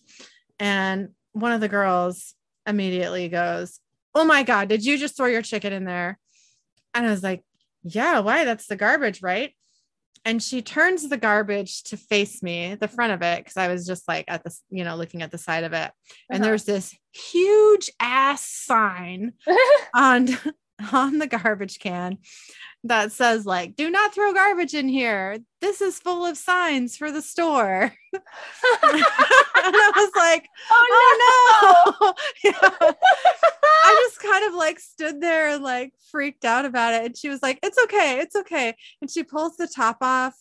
and one of the girls immediately goes oh my god did you just throw your chicken in there and i was like yeah why that's the garbage right and she turns the garbage to face me, the front of it, because I was just like at the, you know, looking at the side of it. And Uh-huh. there's this huge ass sign on on the garbage can that says like do not throw garbage in here. This is full of signs for the store. And i was like oh, oh no. yeah. i just kind of like stood there and like freaked out about it. And she was like it's okay it's okay. And she pulls the top off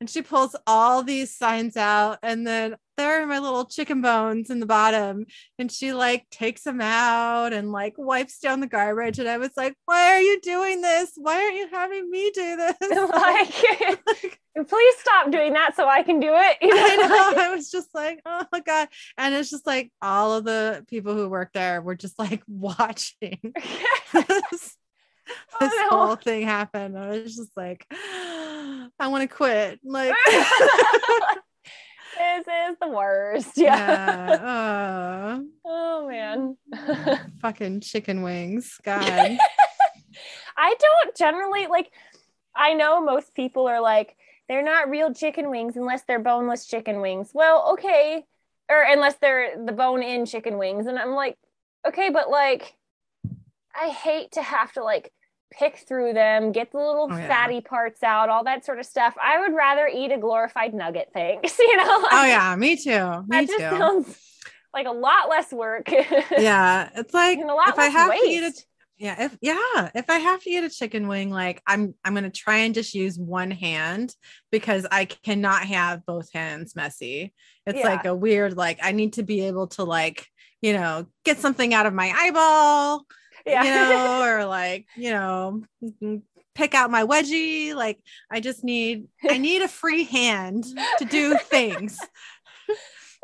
and she pulls all these signs out. And then there are my little chicken bones in the bottom and she like takes them out and like wipes down the garbage and i was like why are you doing this why aren't you having me do this like, please stop doing that so I can do it. You I know? know. I was just like, oh my God. And it's just like all of the people who work there were just like watching this, Oh, this no. whole thing happen. I was just like, I want to quit. Like, this is the worst. Yeah. yeah. Oh man. Fucking chicken wings. God. I don't generally like I know most people are like they're not real chicken wings unless they're boneless chicken wings. Well, okay. Or unless they're the bone in chicken wings and I'm like okay, but like I hate to have to like pick through them, get the little Oh, yeah. fatty parts out, all that sort of stuff. I would rather eat a glorified nugget, thanks. You know? Oh, yeah. Me too. Me that just too. sounds like a lot less work. yeah. It's like, and a lot if I have waste. to eat a yeah if yeah if i have to eat a chicken wing like i'm i'm gonna try and just use one hand because i cannot have both hands messy it's Yeah. like a weird like i need to be able to like you know get something out of my eyeball yeah. you know or like you know pick out my wedgie like i just need i need a free hand to do things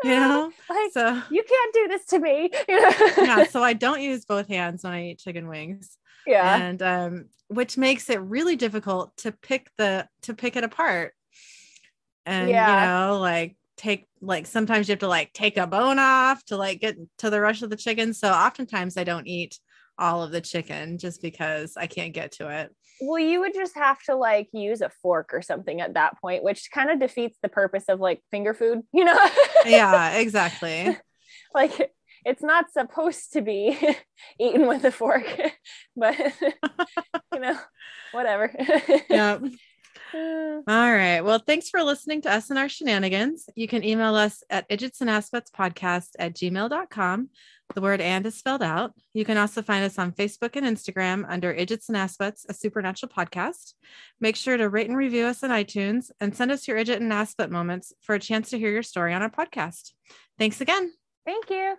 you know like so you can't do this to me. You know? yeah so i don't use both hands when i eat chicken wings yeah. and um which makes it really difficult to pick the to pick it apart and Yeah. you know like take like sometimes you have to like take a bone off to like get to the rest of the chicken so oftentimes i don't eat all of the chicken just because i can't get to it Well, you would just have to like use a fork or something at that point, which kind of defeats the purpose of like finger food, you know? yeah exactly like it's not supposed to be eaten with a fork, but you know, whatever. yeah Uh, All right. Well, thanks for listening to us and our shenanigans. You can email us at idjits and assbutts podcast at gmail.com. The word and is spelled out. You can also find us on Facebook and Instagram under Idjits and Assbutts, a supernatural podcast. Make sure to rate and review us on iTunes and send us your Idjit and Assbutt moments for a chance to hear your story on our podcast. Thanks again. Thank you.